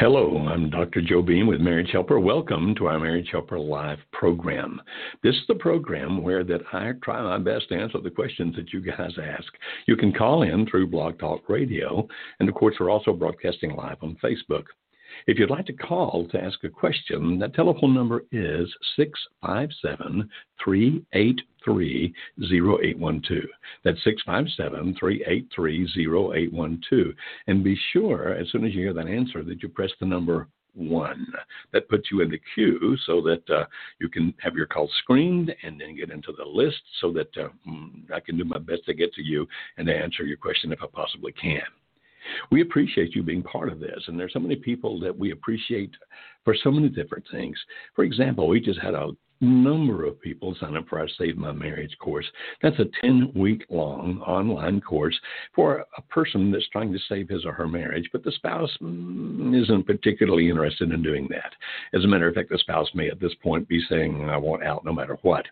Hello, I'm Dr. Joe Beam with Marriage Helper. Welcome to our Marriage Helper Live program. This is the program where that I try my best to answer the questions that you guys ask. You can call in through Blog Talk Radio, and of course, we're also broadcasting live on Facebook. If you'd like to call to ask a question, that telephone number is 657 383 0812. That's 657 383 0812. And be sure, as soon as you hear that answer, that you press the number one. That puts you in the queue so that uh, you can have your call screened and then get into the list so that uh, mm, I can do my best to get to you and to answer your question if I possibly can. We appreciate you being part of this, and there's so many people that we appreciate for so many different things. For example, we just had a number of people sign up for our Save My Marriage course. That's a 10 week long online course for a person that's trying to save his or her marriage, but the spouse mm, isn't particularly interested in doing that. As a matter of fact, the spouse may at this point be saying, I want out no matter what.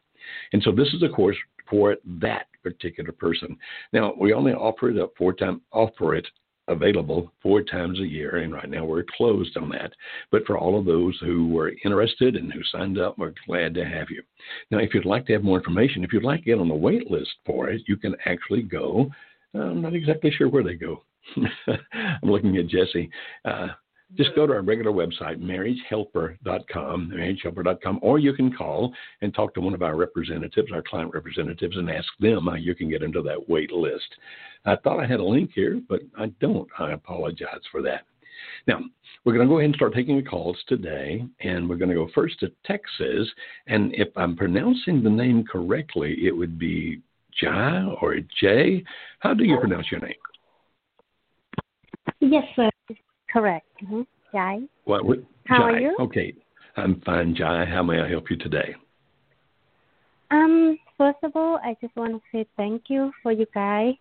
And so this is a course for that particular person. Now, we only offer it up four time offer it available four times a year, and right now we're closed on that. But for all of those who were interested and who signed up, we're glad to have you. Now, if you'd like to have more information, if you'd like to get on the wait list for it, you can actually go. I'm not exactly sure where they go. I'm looking at Jesse. Uh, just go to our regular website, marriagehelper.com, marriagehelper.com, or you can call and talk to one of our representatives, our client representatives, and ask them how you can get into that wait list. I thought I had a link here, but I don't. I apologize for that. Now, we're going to go ahead and start taking the calls today, and we're going to go first to Texas. And if I'm pronouncing the name correctly, it would be Jai or Jay. How do you pronounce your name? Yes, sir. Correct. Mm-hmm. Jai. What, what, How Jai. are you? Okay. I'm fine, Jai. How may I help you today? Um, first of all, I just want to say thank you for you guys.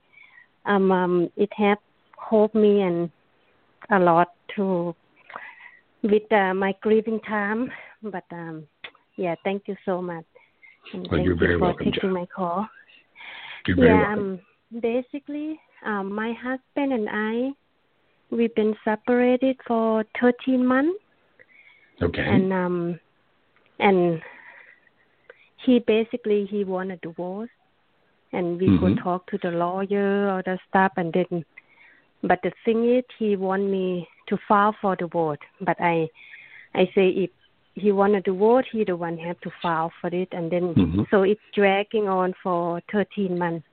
Um, um it has helped me and a lot to with uh, my grieving time. But um, yeah, thank you so much. And Well, thank you're very you for welcome, taking Jai. my call. You're very yeah, welcome. um, basically, um, my husband and I, we've been separated for 13 months, okay. and um, and he basically he want a divorce, and we could Mhm. talk to the lawyer or the stuff, and then, but the thing is, he want me to file for divorce, but I, I say if he want a divorce, he the one have to file for it, and then Mhm. so it's dragging on for 13 months,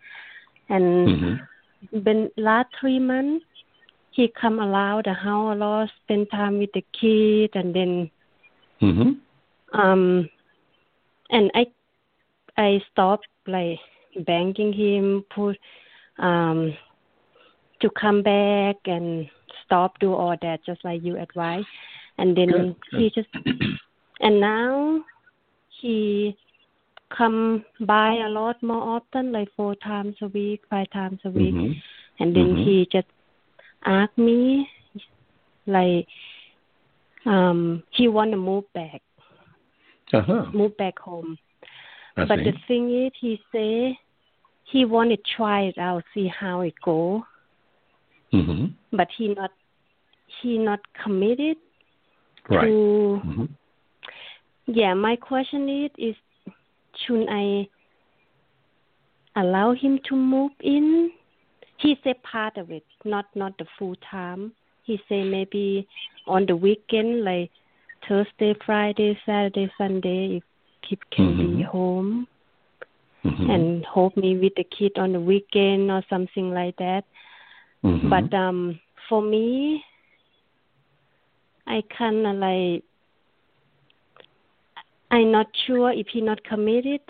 and Mhm. been last three months he come around the house a lot, spend time with the kid and then Mhm. um and I I stopped like banking him, put um to come back and stop do all that just like you advise. And then Good, he just and now he come by a lot more often, like four times a week, five times a week. Mhm. And then Mhm. he just asked me like um he wanna move back, Uh-huh. move back home. I but see. the thing is he say he wanna try it out, see how it go. Mhm. But he not he not committed Right. to Mhm. yeah, my question is is should I allow him to move in? He said part of it, not not the full time. He said maybe on the weekend, like Thursday, Friday, Saturday, Sunday, if he can be Mhm. home Mhm. and hold me with the kid on the weekend or something like that. Mhm. But um for me, I kind of like I'm not sure if he not committed.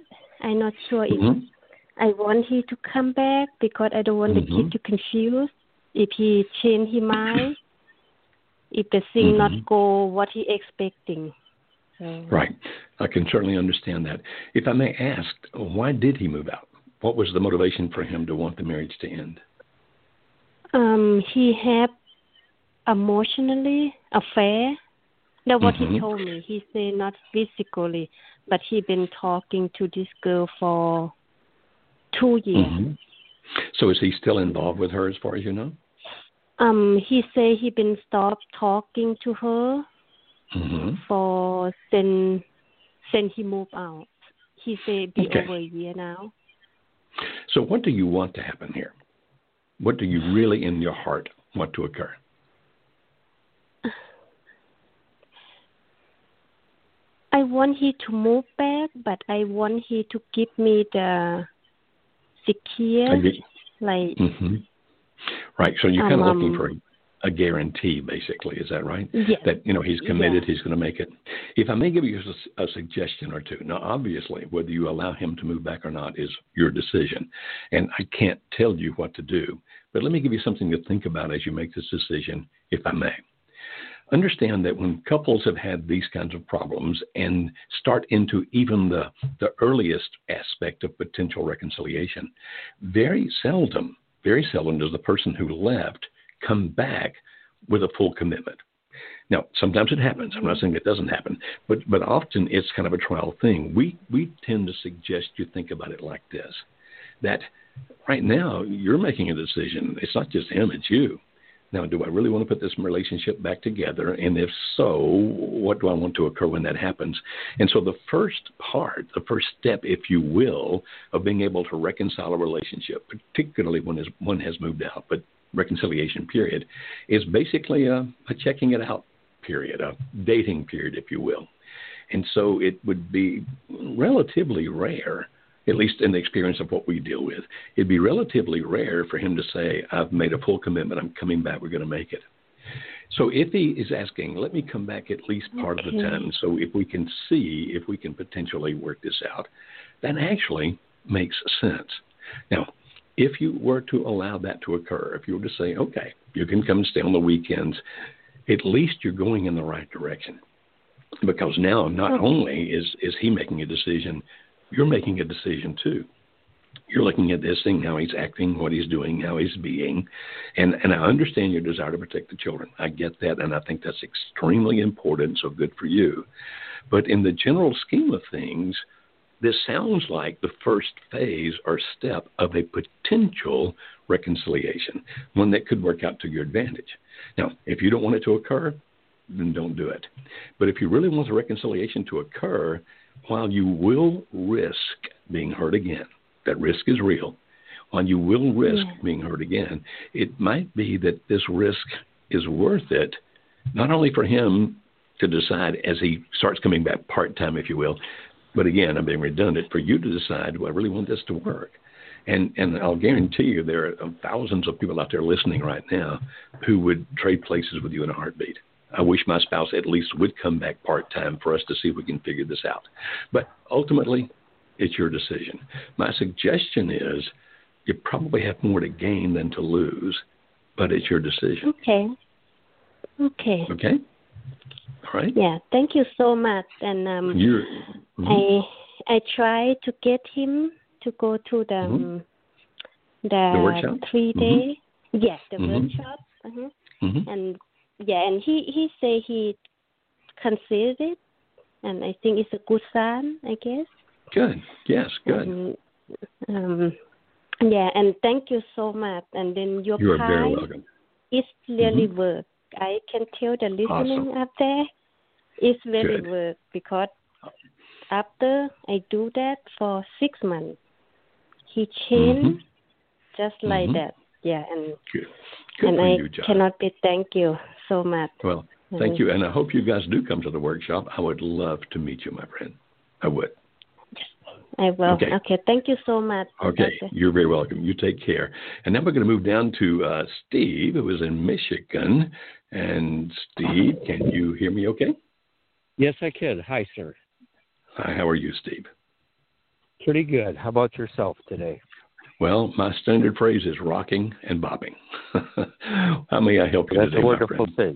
I'm not sure if Mhm. I want he to come back because I don't want the Mhm. kid to confuse if he change his mind. if the thing mm-hmm. not go what he expecting. So. Right. I can certainly understand that. If I may ask, why did he move out? What was the motivation for him to want the marriage to end? Um, he had emotionally affair. That's what mm-hmm. he told me. He said not physically, but he been talking to this girl for two years. Mm-hmm. So is he still involved with her, as far as you know? Um, he say he been stopped talking to her mm-hmm. for since since he moved out. He said be okay. over a year now. So, what do you want to happen here? What do you really, in your heart, want to occur? I want he to move back, but I want he to give me the secure, like. Mm-hmm. Right. So you're kind of looking um, for a guarantee, basically. Is that right? Yes. That you know he's committed. He's going to make it. If I may give you a, a, suggestion or two. Now, obviously, whether you allow him to move back or not is your decision, and I can't tell you what to do. But let me give you something to think about as you make this decision, if I may. Understand that when couples have had these kinds of problems and start into even the, the earliest aspect of potential reconciliation, very seldom, very seldom does the person who left come back with a full commitment. Now, sometimes it happens. I'm not saying it doesn't happen, but but often it's kind of a trial thing. We we tend to suggest you think about it like this: that right now you're making a decision. It's not just him; it's you. Now, do I really want to put this relationship back together? And if so, what do I want to occur when that happens? And so, the first part, the first step, if you will, of being able to reconcile a relationship, particularly when one has moved out, but reconciliation period, is basically a, a checking it out period, a dating period, if you will. And so, it would be relatively rare at least in the experience of what we deal with, it'd be relatively rare for him to say, I've made a full commitment, I'm coming back, we're going to make it. So if he is asking, let me come back at least part okay. of the time, so if we can see if we can potentially work this out, that actually makes sense. Now, if you were to allow that to occur, if you were to say, okay, you can come stay on the weekends, at least you're going in the right direction. Because now not only is, is he making a decision you're making a decision too. You're looking at this thing, how he's acting, what he's doing, how he's being. And, and I understand your desire to protect the children. I get that, and I think that's extremely important, so good for you. But in the general scheme of things, this sounds like the first phase or step of a potential reconciliation, one that could work out to your advantage. Now, if you don't want it to occur, then don't do it. But if you really want the reconciliation to occur, while you will risk being hurt again, that risk is real. While you will risk yeah. being hurt again, it might be that this risk is worth it, not only for him to decide as he starts coming back part time, if you will, but again, I'm being redundant, for you to decide, do I really want this to work? And and I'll guarantee you there are thousands of people out there listening right now who would trade places with you in a heartbeat. I wish my spouse at least would come back part time for us to see if we can figure this out. But ultimately, it's your decision. My suggestion is you probably have more to gain than to lose, but it's your decision. Okay. Okay. Okay. All right. Yeah. Thank you so much. And um, You're, mm-hmm. I I try to get him to go to the mm-hmm. Um, the, the workshop? three day. Mm-hmm. Yes, the mm-hmm. workshop. Uh-huh. Mm-hmm. And yeah, and he he say he considers it, and I think it's a good sign. I guess. Good. Yes. Good. Um, um, yeah, and thank you so much. And then your you are very welcome. It's really mm-hmm. work. I can tell the listening awesome. up there, it's really Good. work because after I do that for six months, he changed mm-hmm. just like mm-hmm. that. Yeah, and Good. Good and I you, cannot be thank you so much. Well, thank you, and I hope you guys do come to the workshop. I would love to meet you, my friend. I would. I will. Okay. okay. Thank you so much. Okay. You're very welcome. You take care. And now we're going to move down to uh, Steve, who is in Michigan. And Steve, can you hear me okay? Yes, I can. Hi, sir. Hi. How are you, Steve? Pretty good. How about yourself today? Well, my standard phrase is rocking and bobbing. How may I help you That's today, a wonderful thing.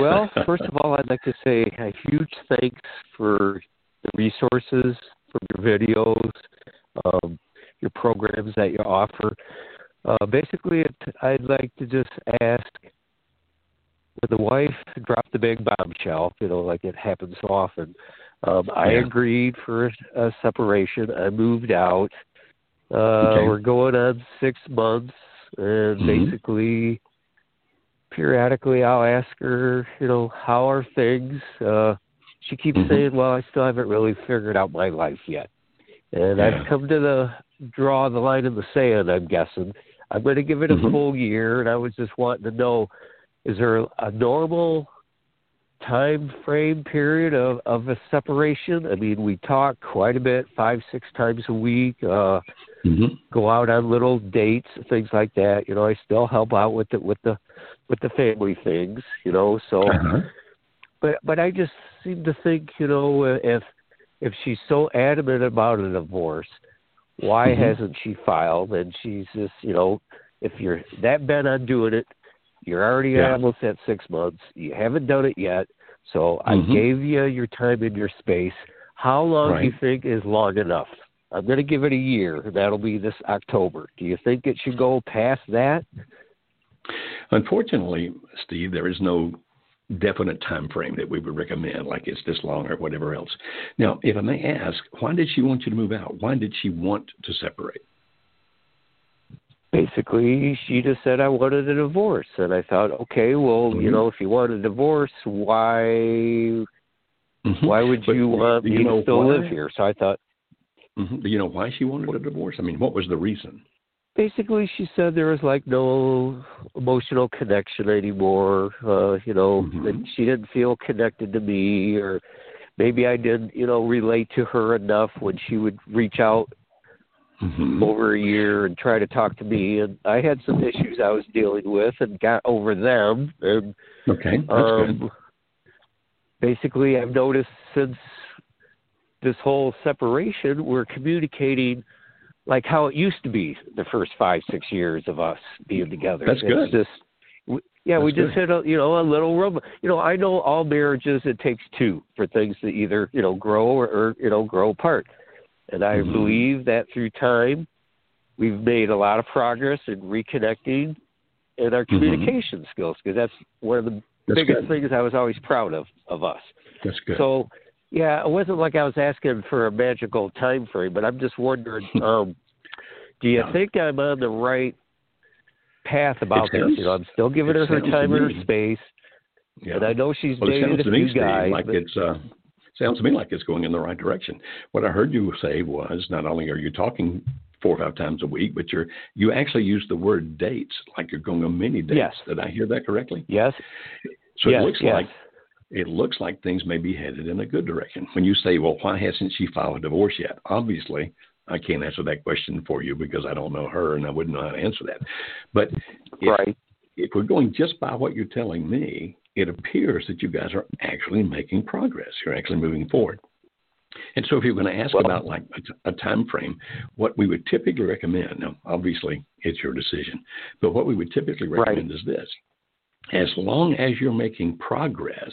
well, first of all, I'd like to say a huge thanks for the resources for your videos, um, your programs that you offer. Uh, basically, it, I'd like to just ask when the wife dropped the big bombshell, you know, like it happens so often. Um, I agreed for a separation. I moved out. Uh, okay. We're going on six months, and mm-hmm. basically, periodically, I'll ask her, you know, how are things? Uh, she keeps mm-hmm. saying, "Well, I still haven't really figured out my life yet," and yeah. I've come to the draw the line in the sand. I'm guessing I'm going to give it a mm-hmm. full year, and I was just wanting to know: is there a normal time frame period of of a separation? I mean, we talk quite a bit, five six times a week. Uh, mm-hmm. Go out on little dates, things like that. You know, I still help out with the with the with the family things. You know, so. Uh-huh. But but I just seem to think, you know, if if she's so adamant about a divorce, why mm-hmm. hasn't she filed? And she's just, you know, if you're that bent on doing it, you're already yeah. almost at six months. You haven't done it yet. So mm-hmm. I gave you your time and your space. How long right. do you think is long enough? I'm going to give it a year. That'll be this October. Do you think it should go past that? Unfortunately, Steve, there is no definite time frame that we would recommend, like it's this long or whatever else. Now, if I may ask, why did she want you to move out? Why did she want to separate? Basically, she just said I wanted a divorce, and I thought, okay, well, mm-hmm. you know, if you want a divorce, why, mm-hmm. why would but you want me to still why? live here? So I thought, mm-hmm. You know why she wanted a divorce? I mean, what was the reason? basically she said there was like no emotional connection anymore uh you know mm-hmm. that she didn't feel connected to me or maybe i didn't you know relate to her enough when she would reach out mm-hmm. over a year and try to talk to me and i had some issues i was dealing with and got over them and okay that's um good. basically i've noticed since this whole separation we're communicating like how it used to be the first five six years of us being together. That's good. It's just we, yeah, That's we just good. hit a you know a little room. You know, I know all marriages it takes two for things to either you know grow or, or you know grow apart, and I mm-hmm. believe that through time we've made a lot of progress in reconnecting and our mm-hmm. communication mm-hmm. skills because that's one of the that's biggest good. things I was always proud of of us. That's good. So yeah, it wasn't like I was asking for a magical time frame, but I'm just wondering, um, do you yeah. think I'm on the right path about sounds, this? You know, I'm still giving her her time and her space, yeah. and I know she's well, dated a few guys. like but... it's uh, sounds to me like it's going in the right direction. What I heard you say was not only are you talking four or five times a week, but you're you actually use the word dates like you're going on many dates. Yes. Did I hear that correctly? Yes. So yes, it looks yes. like it looks like things may be headed in a good direction. When you say, well, why hasn't she filed a divorce yet? Obviously, I can't answer that question for you because I don't know her and I wouldn't know how to answer that. But if, right. if we're going just by what you're telling me, it appears that you guys are actually making progress. You're actually moving forward. And so, if you're going to ask well, about like a, a time frame, what we would typically recommend, now obviously it's your decision, but what we would typically recommend right. is this: as long as you're making progress,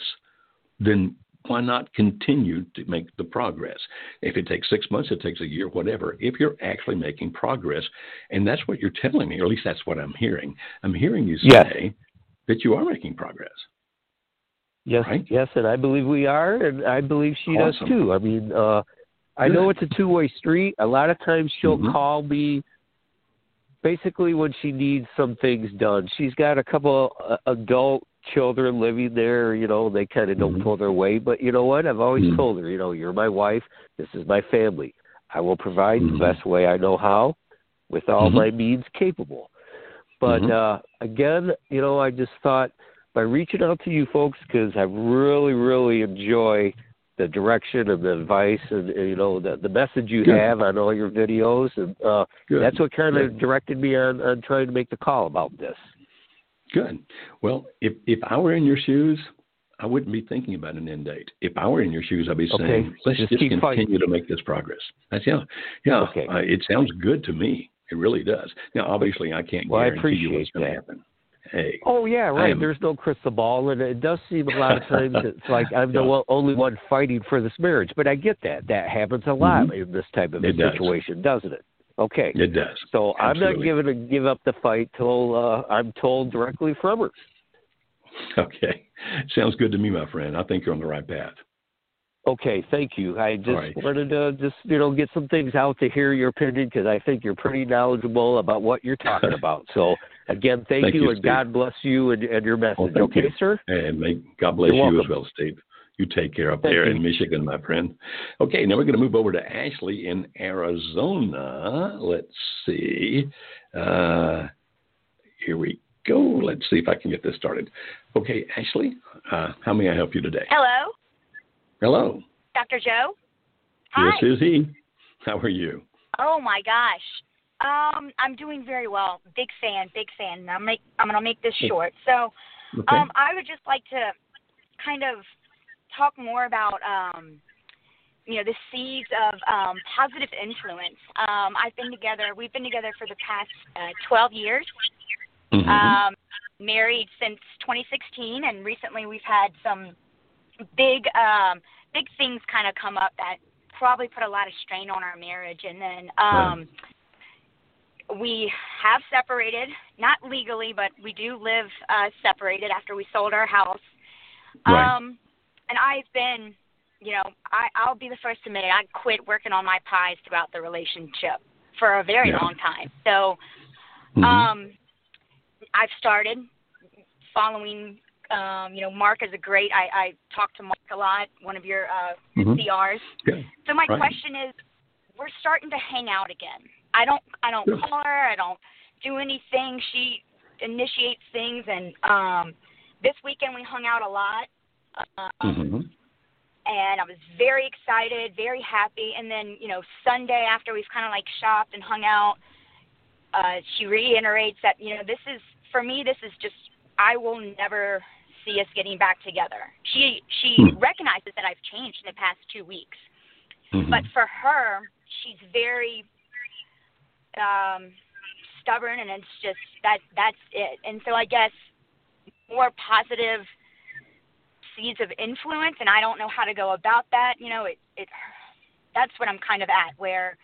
then why not continue to make the progress? If it takes six months, it takes a year, whatever. If you're actually making progress, and that's what you're telling me, or at least that's what I'm hearing. I'm hearing you say yes. that you are making progress. Yes, right? yes, and I believe we are, and I believe she awesome. does too. I mean, uh, I Good. know it's a two-way street. A lot of times she'll mm-hmm. call me basically when she needs some things done. She's got a couple uh, adult children living there, you know, they kind of don't mm-hmm. pull their weight. But you know what? I've always mm-hmm. told her, you know, you're my wife. This is my family. I will provide mm-hmm. the best way I know how, with all Mm-hmm. my means capable. But uh again, you know, I just thought by reaching out to you folks because I really, really enjoy the direction and the advice and, you know the the message you Good. have on all your videos and uh Good. that's what kind of directed me on on trying to make the call about this. Good. Well, if if I were in your shoes, I wouldn't be thinking about an end date. If I were in your shoes, I'd be Okay. saying, let's Just just, keep continue fighting. to make this progress. That's yeah, yeah. Okay. Uh, it sounds good to me. It really does. Now, obviously, I can't Well, I guarantee you what's going to happen. Hey. Oh yeah, right. am, There's no crystal ball, and it does seem a lot of times it's like I'm the only one fighting for this marriage. But I get that. That happens a lot mm-hmm. in this type of it situation, does. doesn't it? Okay. It does. So Absolutely. I'm not to give up the fight till uh, I'm told directly from her. Okay. Sounds good to me, my friend. I think you're on the right path. Okay, thank you. I just right. wanted to just you know get some things out to hear your opinion because I think you're pretty knowledgeable about what you're talking about. So again, thank, thank you, you, and Steve. God bless you and, and your message. Well, okay, you. sir. And may God bless you're you welcome. as well, Steve. You take care up thank there you. in Michigan, my friend. Okay, now we're going to move over to Ashley in Arizona. Let's see. Uh, here we go. Let's see if I can get this started. Okay, Ashley, uh, how may I help you today? Hello. Hello. Dr. Joe. Hi. This is he. How are you? Oh my gosh. Um, I'm doing very well. Big fan, big fan. I'm make I'm gonna make this short. So Okay. um I would just like to kind of talk more about um you know, the seeds of um positive influence. Um I've been together we've been together for the past uh, twelve years. Mhm. Um married since twenty sixteen and recently we've had some big um big things kind of come up that probably put a lot of strain on our marriage and then um we have separated not legally but we do live uh separated after we sold our house Right. um and i've been you know i i'll be the first to admit it i quit working on my pies throughout the relationship for a very Yeah. long time so Mhm. um i've started following um you know mark is a great i i talk to mark a lot one of your uh Mhm. crs Good. so my Right. question is, we're starting to hang out again. I don't I don't call her. I don't do anything. She initiates things, and um, this weekend we hung out a lot. Um, Mhm. And I was very excited, very happy. And then, you know, Sunday after we've kind of like shopped and hung out, uh, she reiterates that, you know, this is for me. This is just I will never see us getting back together. She she Hmm. recognizes that I've changed in the past two weeks. Mhm. But for her, she's very um, stubborn, and it's just that that's it. And so I guess more positive seeds of influence, and I don't know how to go about that. You know, it it that's what I'm kind of at, where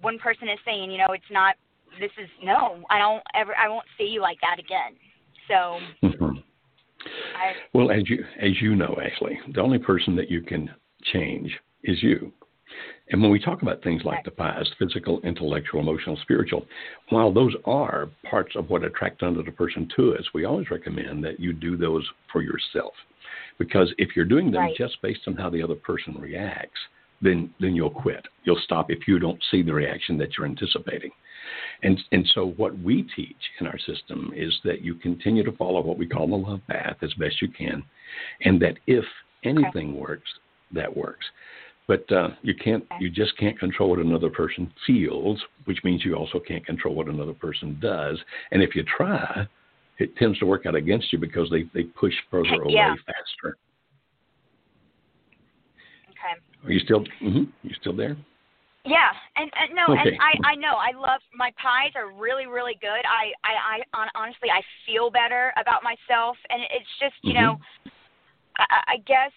one person is saying, you know, it's not. This is no. I don't ever. I won't see you like that again. So Mhm. I. Well, as you as you know, Ashley, the only person that you can change is you. And when we talk about things like the pies, physical, intellectual, emotional, spiritual, while those are parts of what attract another person to us, we always recommend that you do those for yourself. Because if you're doing them Right. just based on how the other person reacts, then then you'll quit. You'll stop if you don't see the reaction that you're anticipating. And and so what we teach in our system is that you continue to follow what we call the love path as best you can, and that if anything works, that works. But uh, you can't, you just can't control what another person feels, which means you also can't control what another person does. And if you try, it tends to work out against you because they they push further away Yeah. faster. Okay. Are you still? hmm You still there? Yeah, and, and no, Okay. and I I know I love my pies are really really good. I I, I honestly I feel better about myself, and it's just you Mhm. know, I, I guess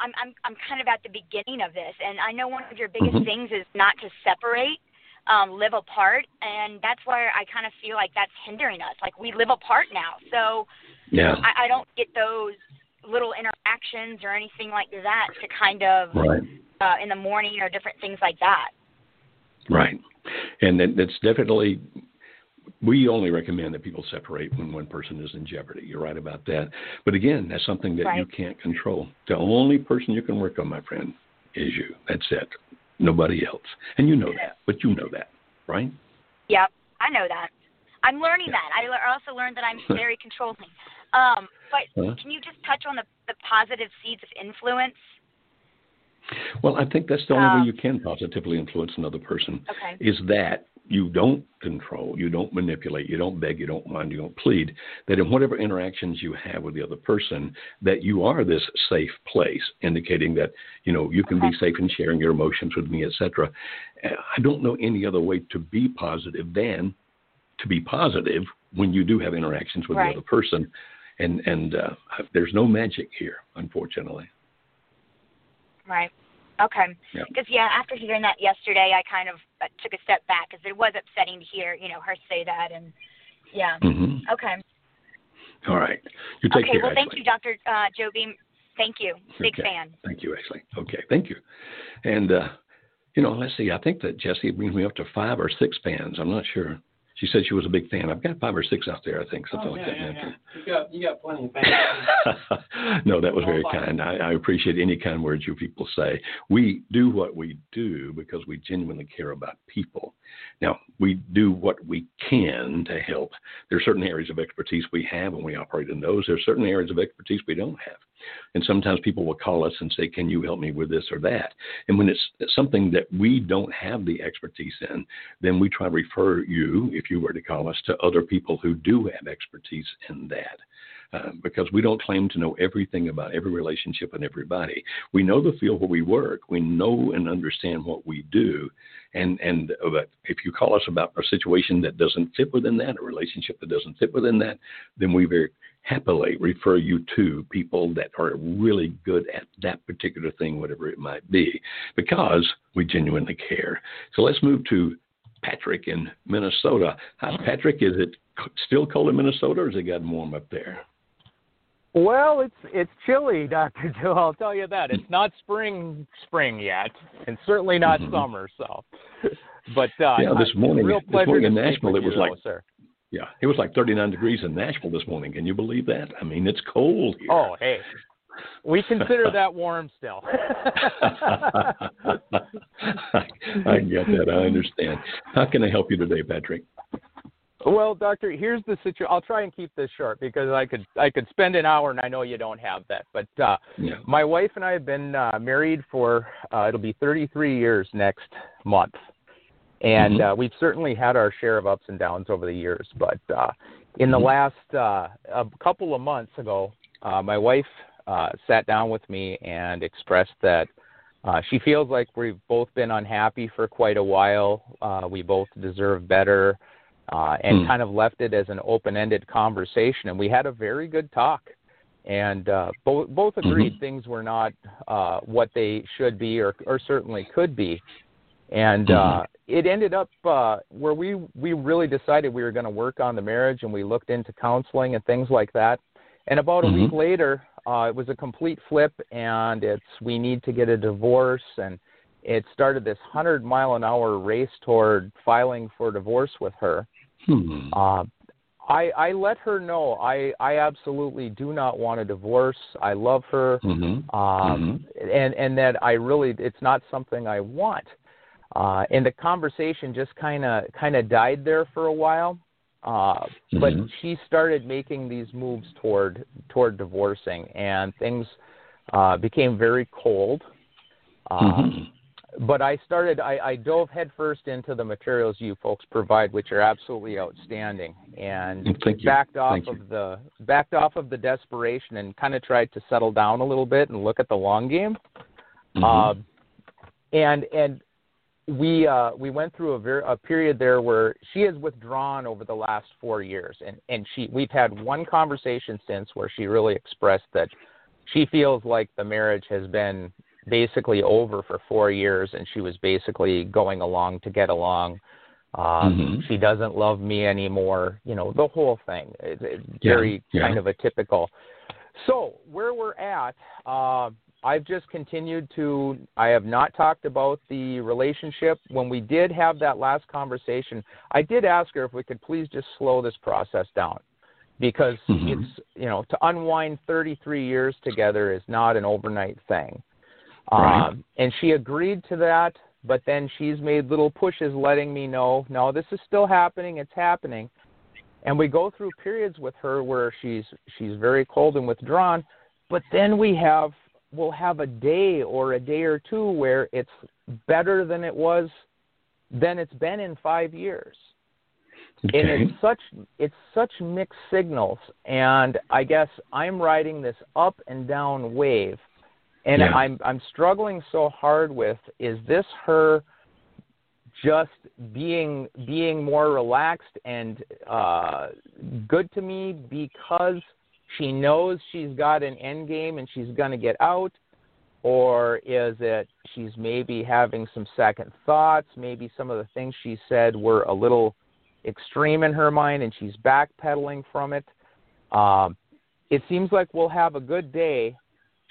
I'm I'm I'm kind of at the beginning of this, and I know one of your biggest Mhm. things is not to separate, um, live apart, and that's where I kind of feel like that's hindering us. Like we live apart now, so Yeah. I, I don't get those little interactions or anything like that to kind of Right. uh, in the morning or different things like that. Right. And that, that's definitely, we only recommend that people separate when one person is in jeopardy. You're right about that. But again, that's something that you can't control. The only person you can work on, my friend, is you. That's it. Nobody else. And you know that, but you know that, right? Yep, I know that. I'm learning Yeah. that. I also learned that I'm very controlling. Um, but Huh? can you just touch on the, the positive seeds of influence? Well, I think that's the only Um, way you can positively influence another person Okay. is that you don't control, you don't manipulate, you don't beg, you don't whine, you don't plead. That in whatever interactions you have with the other person, that you are this safe place, indicating that you know you can Okay. be safe in sharing your emotions with me, etc. I don't know any other way to be positive than to be positive when you do have interactions with right. the other person. And and uh, there's no magic here, unfortunately. Right. Okay. Because yeah. yeah. after hearing that yesterday, I kind of uh, took a step back because it was upsetting to hear you know her say that, and yeah. Mm-hmm. Okay. All right. You take okay. care. Well, Ashley. thank you, Doctor uh, Joe Beam. Thank you. Big okay. fan. Thank you, Ashley. Okay. Thank you. And uh, you know, let's see. I think that Jesse brings me up to five or six fans. I'm not sure. She said she was a big fan. I've got five or six out there, I think, something oh, like that. Yeah, yeah. You got you got plenty of fans. no, that was very kind. I, I appreciate any kind words you people say. We do what we do because we genuinely care about people. Now, we do what we can to help. There are certain areas of expertise we have, and we operate in those. There are certain areas of expertise we don't have. And sometimes people will call us and say, Can you help me with this or that? And when it's something that we don't have the expertise in, then we try to refer you, if you were to call us, to other people who do have expertise in that. Uh, because we don't claim to know everything about every relationship and everybody. We know the field where we work. We know and understand what we do. And and uh, if you call us about a situation that doesn't fit within that, a relationship that doesn't fit within that, then we very happily refer you to people that are really good at that particular thing, whatever it might be, because we genuinely care. So let's move to Patrick in Minnesota. Hi, Patrick. Is it still cold in Minnesota, or has it gotten warm up there? Well, it's it's chilly, Doctor Joe. I'll tell you that. It's not spring spring yet, and certainly not mm-hmm. summer. So, but uh, yeah, this morning, real this morning in Nashville, it was you, like sir. Yeah, it was like 39 degrees in Nashville this morning. Can you believe that? I mean, it's cold here. Oh, hey. We consider that warm still. I, I get that. I understand. How can I help you today, Patrick? Well, doctor, here's the situation. I'll try and keep this short because I could I could spend an hour, and I know you don't have that. But uh, yeah. my wife and I have been uh, married for uh, it'll be 33 years next month, and mm-hmm. uh, we've certainly had our share of ups and downs over the years. But uh, in the mm-hmm. last uh, a couple of months ago, uh, my wife uh, sat down with me and expressed that uh, she feels like we've both been unhappy for quite a while. Uh, we both deserve better, uh, and mm. kind of left it as an open-ended conversation. And we had a very good talk, and uh, both both agreed mm-hmm. things were not uh, what they should be, or, or certainly could be. And mm-hmm. uh, it ended up uh, where we we really decided we were going to work on the marriage, and we looked into counseling and things like that. And about mm-hmm. a week later, uh, it was a complete flip, and it's we need to get a divorce, and it started this hundred mile an hour race toward filing for divorce with her. Hmm. Uh, I I let her know I I absolutely do not want a divorce. I love her, mm-hmm. Um, mm-hmm. and and that I really it's not something I want. Uh, and the conversation just kind of kind of died there for a while. Uh, but mm-hmm. she started making these moves toward toward divorcing, and things uh, became very cold. Uh. But I started. I, I dove headfirst into the materials you folks provide, which are absolutely outstanding, and Thank you. backed off Thank of you. the backed off of the desperation and kind of tried to settle down a little bit and look at the long game. Mm-hmm. Uh, and and we uh, we went through a, ver- a period there where she has withdrawn over the last four years, and and she we've had one conversation since where she really expressed that she feels like the marriage has been basically over for four years, and she was basically going along to get along. Um, Mhm. She doesn't love me anymore. You know the whole thing. It's, it's Yeah, very yeah. kind of a typical. So where we're at, uh, I've just continued to. I have not talked about the relationship. When we did have that last conversation, I did ask her if we could please just slow this process down, because Mhm. it's you know to unwind 33 years together is not an overnight thing. Right. Um, and she agreed to that, but then she's made little pushes letting me know, no, this is still happening. It's happening. And we go through periods with her where she's she's very cold and withdrawn, but then we have we'll have a day or a day or two where it's better than it was than it's been in 5 years. And it's such it's such mixed signals and I guess I'm riding this up and down wave and Yeah. I'm I'm struggling so hard with is this her just being being more relaxed and uh, good to me because she knows she's got an end game and she's going to get out? Or is it she's maybe having some second thoughts? Maybe some of the things she said were a little extreme in her mind and she's backpedaling from it. Um, it seems like we'll have a good day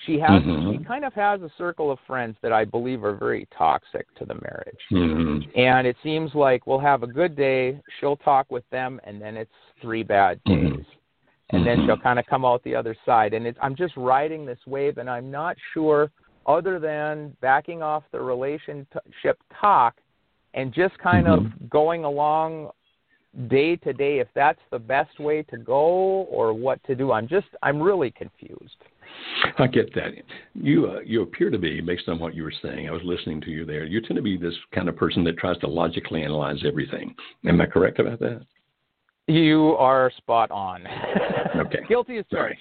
she has mm-hmm. she kind of has a circle of friends that I believe are very toxic to the marriage. Mm-hmm. And it seems like we'll have a good day, she'll talk with them and then it's three bad mm-hmm. days. Mm-hmm. And then she'll kind of come out the other side and it's I'm just riding this wave and I'm not sure other than backing off the relationship talk and just kind of Mm-hmm. going along day to day if that's the best way to go or what to do. I'm just I'm really confused. I get that. You uh, you appear to be, based on what you were saying, I was listening to you there. You tend to be this kind of person that tries to logically analyze everything. Am I correct about that? You are spot on. Okay. Guilty as Sorry.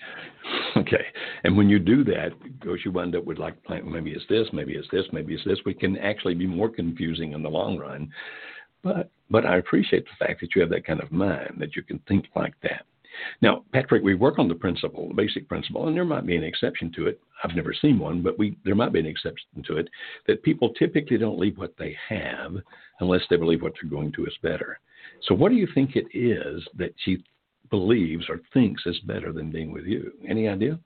charged. Okay. And when you do that, of course, you wind up with like, maybe it's this, maybe it's this, maybe it's this. We can actually be more confusing in the long run. But but I appreciate the fact that you have that kind of mind that you can think like that. Now, Patrick, we work on the principle, the basic principle, and there might be an exception to it. I've never seen one, but we there might be an exception to it that people typically don't leave what they have unless they believe what they're going to is better. So, what do you think it is that she believes or thinks is better than being with you? Any idea?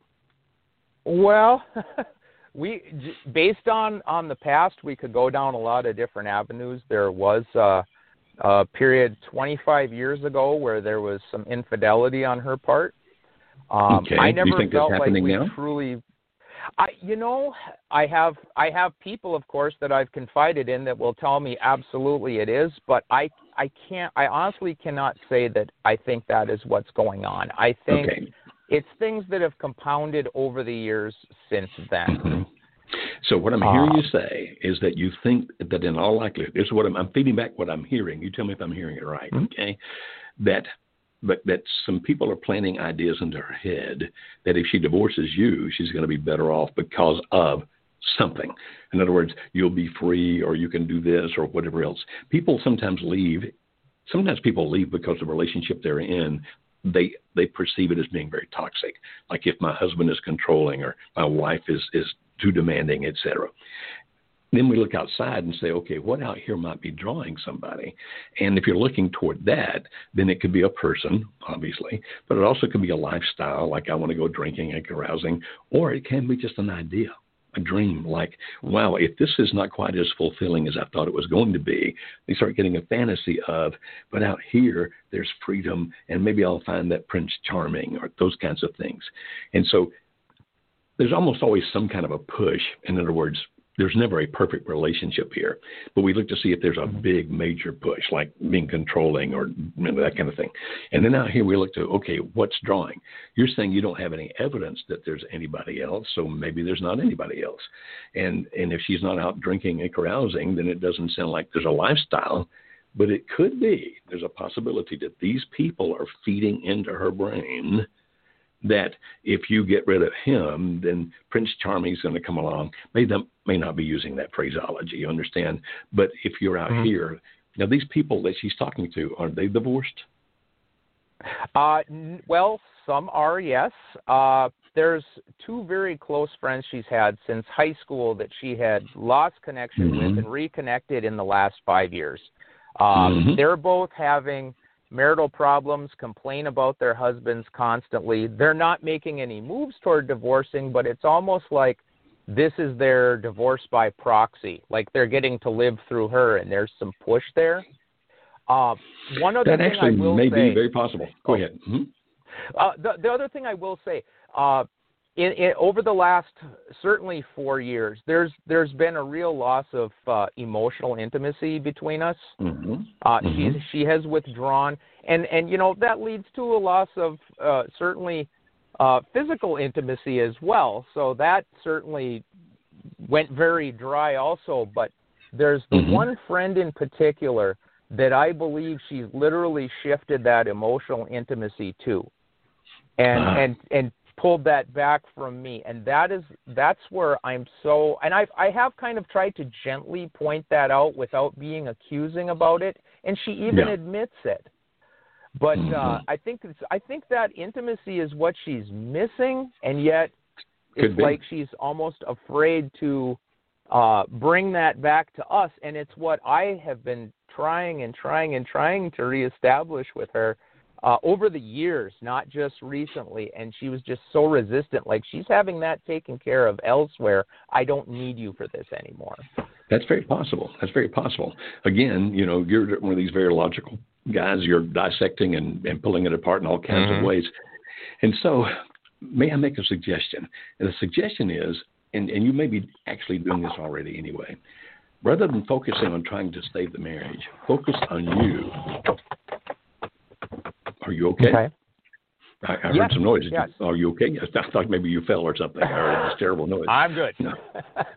Well, we based on on the past, we could go down a lot of different avenues. There was uh, a period 25 years ago where there was some infidelity on her part. Um, okay. I never you think felt like happening we now? truly. I, you know, I have I have people, of course, that I've confided in that will tell me absolutely it is, but I I can't I honestly cannot say that I think that is what's going on. I think Okay. it's things that have compounded over the years since then. So what I'm hearing Uh, you say is that you think that in all likelihood, this is what I'm, I'm feeding back what I'm hearing. You tell me if I'm hearing it right, Mhm. okay? That, but that some people are planting ideas into her head that if she divorces you, she's going to be better off because of something. In other words, you'll be free, or you can do this, or whatever else. People sometimes leave. Sometimes people leave because the relationship they're in they they perceive it as being very toxic. Like if my husband is controlling or my wife is is too demanding, etc. Then we look outside and say, okay, what out here might be drawing somebody? And if you're looking toward that, then it could be a person, obviously, but it also could be a lifestyle, like I want to go drinking and carousing, or it can be just an idea, a dream, like, wow, if this is not quite as fulfilling as I thought it was going to be, they start getting a fantasy of, but out here, there's freedom, and maybe I'll find that Prince Charming, or those kinds of things. And so there's almost always some kind of a push. In other words, there's never a perfect relationship here, but we look to see if there's a mm-hmm. big major push, like being controlling or you know, that kind of thing. And then out here we look to, okay, what's drawing? You're saying you don't have any evidence that there's anybody else, so maybe there's not anybody else. And and if she's not out drinking and carousing, then it doesn't sound like there's a lifestyle. But it could be. There's a possibility that these people are feeding into her brain that if you get rid of him, then Prince Charming is going to come along. May them may not be using that phraseology, you understand? But if you're out Mhm. here, now these people that she's talking to, are they divorced? Uh, n- well, some are, yes. Uh, there's two very close friends she's had since high school that she had lost connection Mhm. with and reconnected in the last five years. Um, Mhm. They're both having marital problems, complain about their husbands constantly. They're not making any moves toward divorcing, but it's almost like this is their divorce by proxy. Like they're getting to live through her, and there's some push there. Uh, one other That thing actually I will may say, be very possible. Go ahead. Mhm. uh, the, the other thing I will say, uh, in, in, over the last certainly four years, there's there's been a real loss of uh, emotional intimacy between us. Mhm. Uh, Mhm. She's she has withdrawn, and and you know that leads to a loss of uh, certainly uh, physical intimacy as well. So that certainly went very dry also. But there's the Mhm. one friend in particular that I believe she's literally shifted that emotional intimacy to, and Ah. and and pulled that back from me and that is that's where i'm so and i i have kind of tried to gently point that out without being accusing about it and she even Yeah. admits it but uh Mhm. i think it's, i think that intimacy is what she's missing and yet Could it's be. like she's almost afraid to uh bring that back to us and it's what i have been trying and trying and trying to reestablish with her uh, over the years, not just recently, and she was just so resistant. Like she's having that taken care of elsewhere. I don't need you for this anymore. That's very possible. That's very possible. Again, you know, you're one of these very logical guys. You're dissecting and, and pulling it apart in all kinds Mhm. of ways. And so, may I make a suggestion? And the suggestion is, and, and you may be actually doing this already anyway, rather than focusing on trying to save the marriage, focus on you. Are you okay? I, I heard some noise. yes. Are you okay? Yes, I thought maybe you fell or something. I heard this terrible noise. I'm good. No.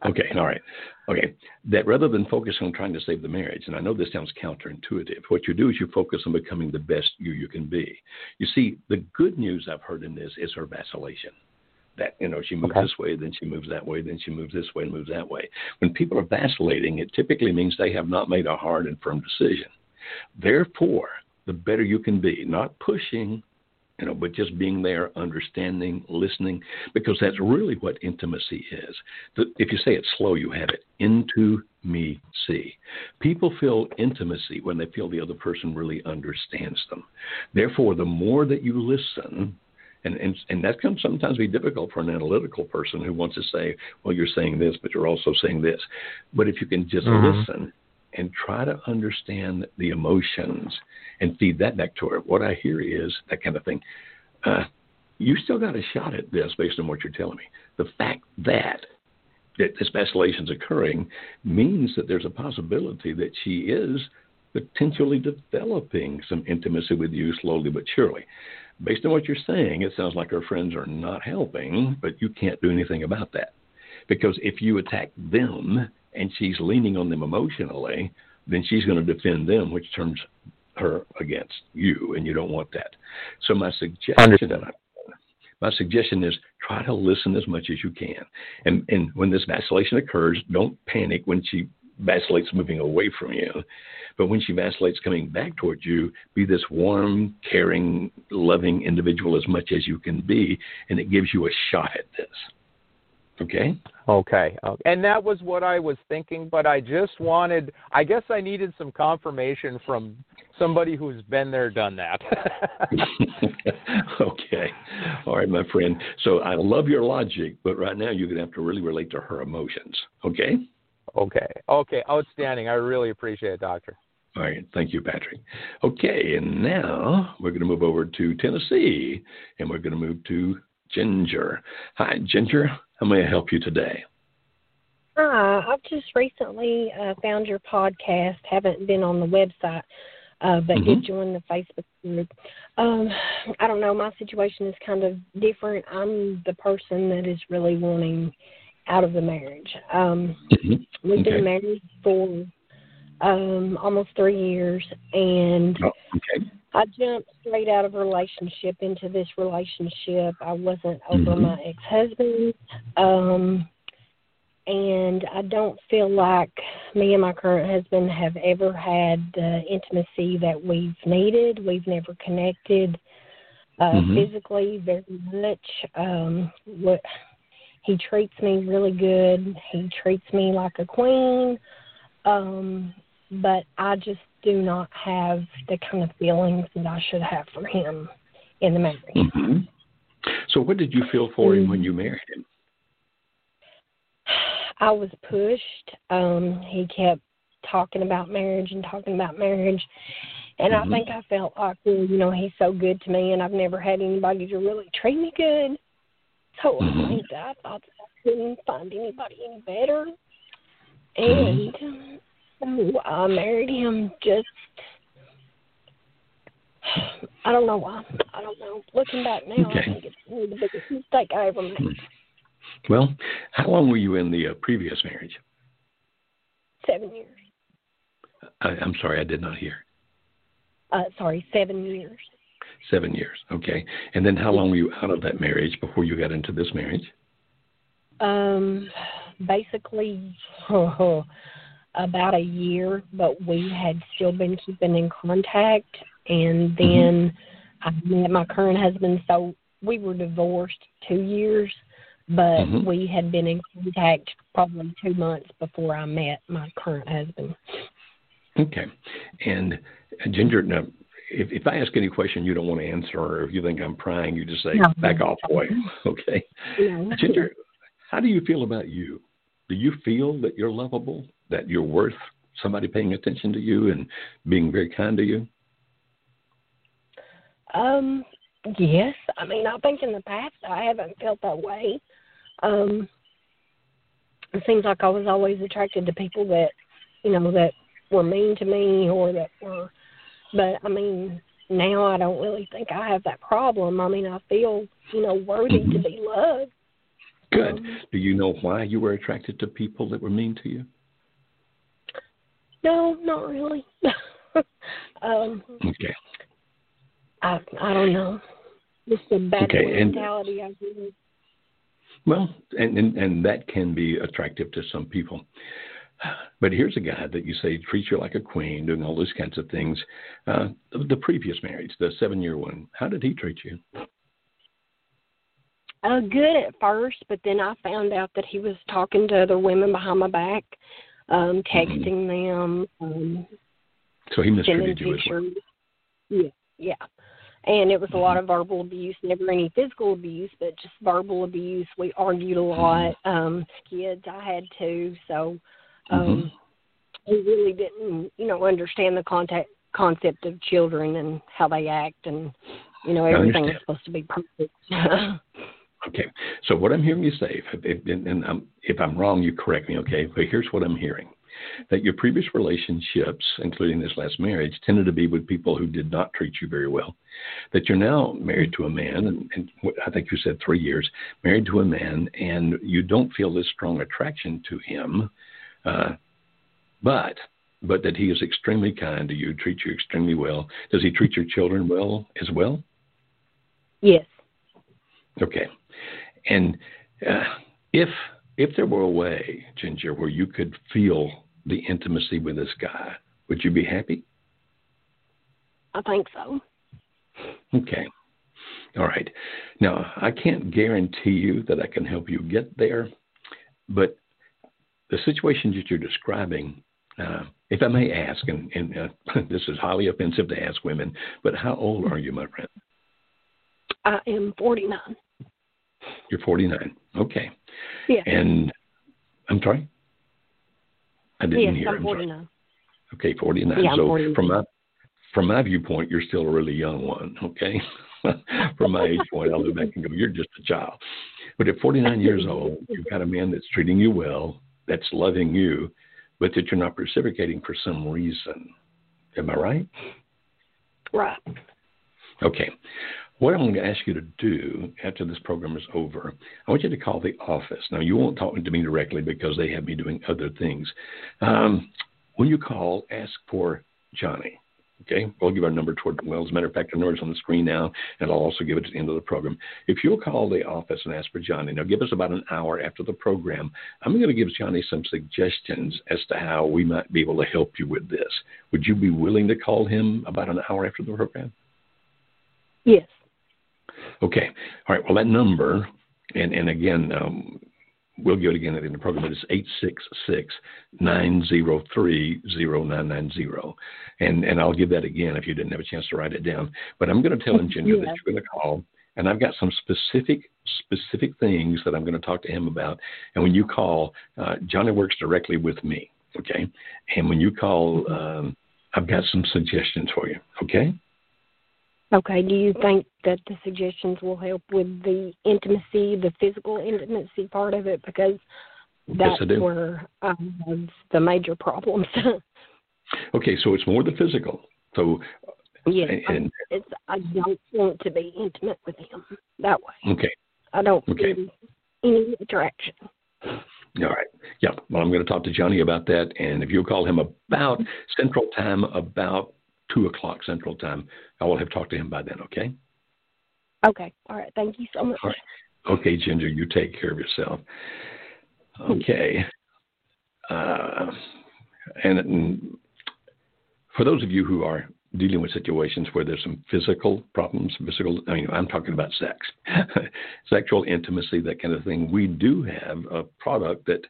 Okay, all right. Okay, that rather than focus on trying to save the marriage, and I know this sounds counterintuitive, what you do is you focus on becoming the best you you can be. You see, the good news I've heard in this is her vacillation. That you know she moves Okay. this way, then she moves that way, then she moves this way and moves that way. When people are vacillating, it typically means they have not made a hard and firm decision. Therefore, the better you can be, not pushing, you know, but just being there, understanding, listening, because that's really what intimacy is. If you say it slow, you have it. Into me, see. People feel intimacy when they feel the other person really understands them. Therefore, the more that you listen, and, and, and that can sometimes be difficult for an analytical person who wants to say, well, you're saying this, but you're also saying this. But if you can just Mhm. listen and try to understand the emotions and feed that back to her, what I hear is that kind of thing. Uh, you still got a shot at this based on what you're telling me. The fact that that this vacillation is occurring means that there's a possibility that she is potentially developing some intimacy with you slowly but surely. Based on what you're saying, it sounds like her friends are not helping, but you can't do anything about that. Because if you attack them and she's leaning on them emotionally, then she's going to defend them, which turns her against you, and you don't want that. So my suggestion, Understood. my suggestion is try to listen as much as you can. And and when this vacillation occurs, don't panic when she vacillates moving away from you. But when she vacillates coming back towards you, be this warm, caring, loving individual as much as you can be, and it gives you a shot at this. Okay? Okay. okay. And that was what I was thinking, but I just wanted I guess I needed some confirmation from somebody who's been there, done that. okay. All right, my friend. So I love your logic, but right now you're going to have to really relate to her emotions. Okay? okay. Okay. Outstanding. I really appreciate it, Doctor. All right. Thank you, Patrick. Okay. And now we're going to move over to Tennessee and we're going to move to Ginger. Hi, Ginger. How may I help you today? Hi, I've just recently uh, found your podcast. Haven't been on the website, uh, but Mhm. did join the Facebook group. Um, I don't know. My situation is kind of different. I'm the person that is really wanting out of the marriage. Um, Mhm. we've Okay. been married for um, almost three years, and Oh, okay. I jumped straight out of a relationship into this relationship. I wasn't over Mhm. my ex husband. Um and I don't feel like me and my current husband have ever had the intimacy that we've needed. We've never connected uh Mhm. physically very much. Um what he treats me really good. He treats me like a queen. Um but I just do not have the kind of feelings that I should have for him in the marriage. hmm So, what did you feel for him when Mm. you married him? I was pushed. Um, he kept talking about marriage and talking about marriage. And Mhm. I think I felt like, well, you know, he's so good to me and I've never had anybody to really treat me good. So. I think I thought that I couldn't find anybody any better. And so I married him just I don't know why. I don't know. Looking back now, Okay. I think it's the biggest mistake I ever made. Hmm. Well, how long were you in the uh, previous marriage? Seven years. I, I'm sorry, I did not hear. Uh, sorry, seven years. Seven years. Okay. And then how long were you out of that marriage before you got into this marriage? Um, basically, about a year, but we had still been keeping in contact. And Mm-hmm. then I met my current husband, so we were divorced two years, but Mhm. we had been in contact probably two months before I met my current husband. Okay. And uh, Ginger, now, if, if I ask any question you don't want to answer, or if you think I'm prying, you just say, No. back off, boy. Okay. Know? Ginger, how do you feel about you? Do you feel that you're lovable, that you're worth somebody paying attention to you and being very kind to you? Um, yes. I mean, I think in the past I haven't felt that way. Um, it seems like I was always attracted to people that, you know, that were mean to me or that were, but I mean, now I don't really think I have that problem. I mean, I feel, you know, worthy to be loved. Good. Um, Do you know why you were attracted to people that were mean to you? No, not really. um, Okay. I I don't know. Just a bad Okay, and- mentality. I guess. Well, and, and and that can be attractive to some people. But here's a guy that you say treats you like a queen, doing all those kinds of things. Uh, the, the previous marriage, the seven-year one, how did he treat you? Uh, good at first, but then I found out that he was talking to other women behind my back, um, texting them, um, So he mistreated you as well. pictures. Yeah, yeah. And it was a lot of verbal abuse, never any physical abuse, but just verbal abuse. We argued a lot. Um, kids, I had two, so um, he really didn't, you know, understand the contact concept of children and how they act, and you know, everything is supposed to be perfect. Okay. So what I'm hearing you say, if, if, and I'm, if I'm wrong, you correct me. Okay. But here's what I'm hearing: that your previous relationships, including this last marriage, tended to be with people who did not treat you very well. That you're now married to a man, and, and I think you said three years, married to a man, and you don't feel this strong attraction to him, uh, but but that he is extremely kind to you, treats you extremely well. Does he treat your children well as well? yes. Okay. And uh, if if there were a way, Ginger, where you could feel the intimacy with this guy, would you be happy? I think so. Okay. All right. Now, I can't guarantee you that I can help you get there, but the situations that you're describing, uh, if I may ask, and, and uh, this is highly offensive to ask women, but how old are you, my friend? I am 49. You're 49. Okay. Yeah. And I'm sorry? I didn't yes, hear. I'm I'm sorry. 49. Okay, 49. Yeah, so 49. from my from my viewpoint, you're still a really young one. Okay, from my age point, I'll look back and go, you're just a child. But at 49 years old, you've got a man that's treating you well, that's loving you, but that you're not reciprocating for some reason. Am I right? Right. Okay. What I'm going to ask you to do after this program is over, I want you to call the office. Now, you won't talk to me directly because they have me doing other things. Um, when you call, ask for Johnny. Okay, we'll give our number toward, well, as a matter of fact, our number's on the screen now, and I'll also give it at the end of the program. If you'll call the office and ask for Johnny, now give us about an hour after the program. I'm going to give Johnny some suggestions as to how we might be able to help you with this. Would you be willing to call him about an hour after the program? Yes. Okay. All right. Well, that number, and, and again, um, we'll give it again at the end of the program. It is 866 903 0990. And and I'll give that again if you didn't have a chance to write it down. But I'm going to tell him, Ginger that you're going to call, and I've got some specific specific things that I'm going to talk to him about. And when you call, uh, Johnny works directly with me. Okay. And when you call, um, I've got some suggestions for you. Okay. Okay. Do you think that the suggestions will help with the intimacy, the physical intimacy part of it? Because that's do. where have the major problems. Okay. So it's more the physical. So yes. and, it's I don't want to be intimate with him that way. okay. I don't Okay. any attraction. All right. Yeah. Well, I'm going to talk to Johnny about that. And if you'll call him about Central Time, about 2 o'clock Central Time. I will have talked to him by then, okay? Okay. All right. Thank you so much. All right. Okay, Ginger, you take care of yourself. Okay. Uh, and, and for those of you who are dealing with situations where there's some physical problems, physical, I mean, I'm talking about sex, sexual intimacy, that kind of thing. We do have a product that,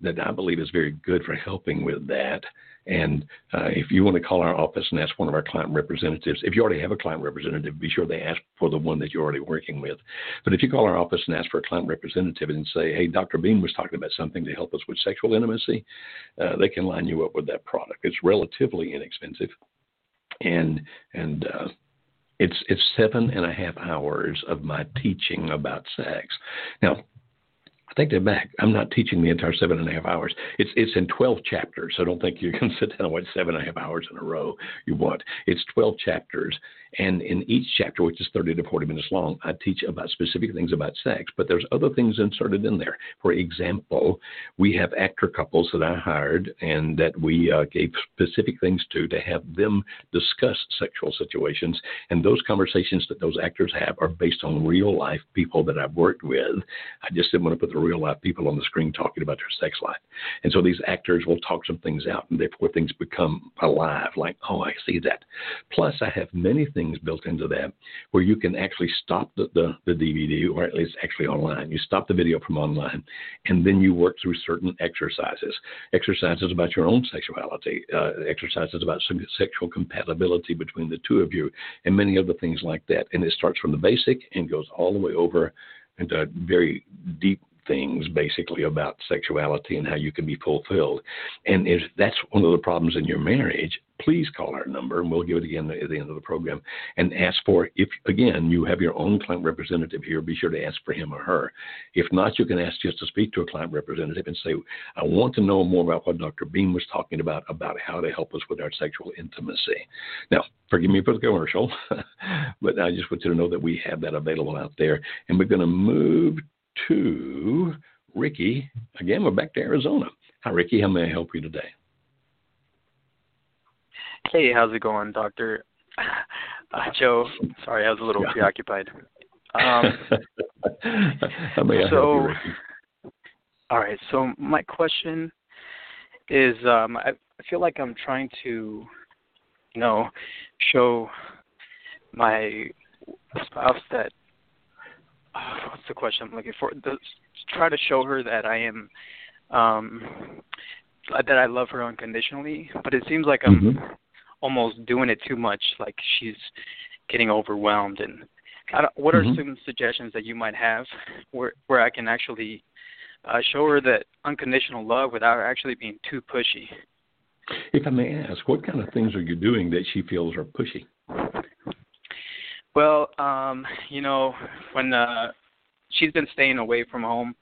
that I believe is very good for helping with that. And uh, if you want to call our office and ask one of our client representatives, if you already have a client representative, be sure they ask for the one that you're already working with. But if you call our office and ask for a client representative and say, hey, Dr. Beam was talking about something to help us with sexual intimacy, uh, they can line you up with that product. It's relatively inexpensive and and uh, it's it's seven and a half hours of my teaching about sex. Now, I take that back. I'm not teaching the entire seven and a half hours. It's it's in 12 chapters. So don't think you can sit down and watch seven and a half hours in a row. You want. It's 12 chapters. And in each chapter, which is 30 to 40 minutes long, I teach about specific things about sex, but there's other things inserted in there. For example, we have actor couples that I hired and that we uh, gave specific things to to have them discuss sexual situations. And those conversations that those actors have are based on real life people that I've worked with. I just didn't want to put the real life people on the screen talking about their sex life. And so these actors will talk some things out, and therefore things become alive, like, oh, I see that. Plus, I have many things things built into that where you can actually stop the, the, the DVD, or at least actually online. You stop the video from online, and then you work through certain exercises. Exercises about your own sexuality, uh, exercises about sexual compatibility between the two of you, and many other things like that. And it starts from the basic and goes all the way over into very deep things basically about sexuality and how you can be fulfilled. And if that's one of the problems in your marriage, please call our number and we'll give it again at the end of the program and ask for if again you have your own client representative here be sure to ask for him or her. If not you can ask just to speak to a client representative and say i want to know more about what dr beam was talking about about how to help us with our sexual intimacy. Now forgive me for the commercial but i just want you to know that we have that available out there. And we're going to move to Ricky. Again, we're back to Arizona. Hi, Ricky. How may I help you today? Hey, how's it going, Doctor uh, Joe? Sorry, I was a little yeah. preoccupied. Um, how may I so, you? All right. So my question is, um, I, I feel like I'm trying to, you know, show my spouse that uh, what's the question I'm looking for? The, try to show her that I am um that I love her unconditionally, but it seems like I'm mm-hmm. almost doing it too much. Like she's getting overwhelmed. And I don't, what are mm-hmm. some suggestions that you might have where where I can actually uh, show her that unconditional love without actually being too pushy? If I may ask, what kind of things are you doing that she feels are pushy? Well, um, you know, when uh, she's been staying away from home,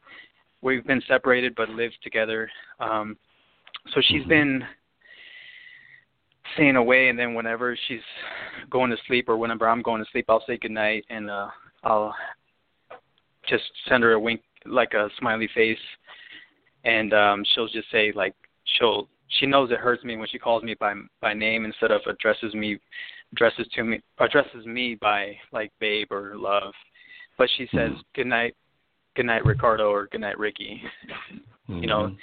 we've been separated but lived together. Um, so she's mm-hmm. been staying away, and then whenever she's going to sleep or whenever I'm going to sleep, I'll say goodnight and uh, I'll just send her a wink, like a smiley face, and um, she'll just say like she'll she knows it hurts me when she calls me by by name instead of addresses me addresses to me addresses me by like babe or love, but she says mm-hmm. good night, good night Ricardo or good night Ricky, mm-hmm. you know, mm-hmm.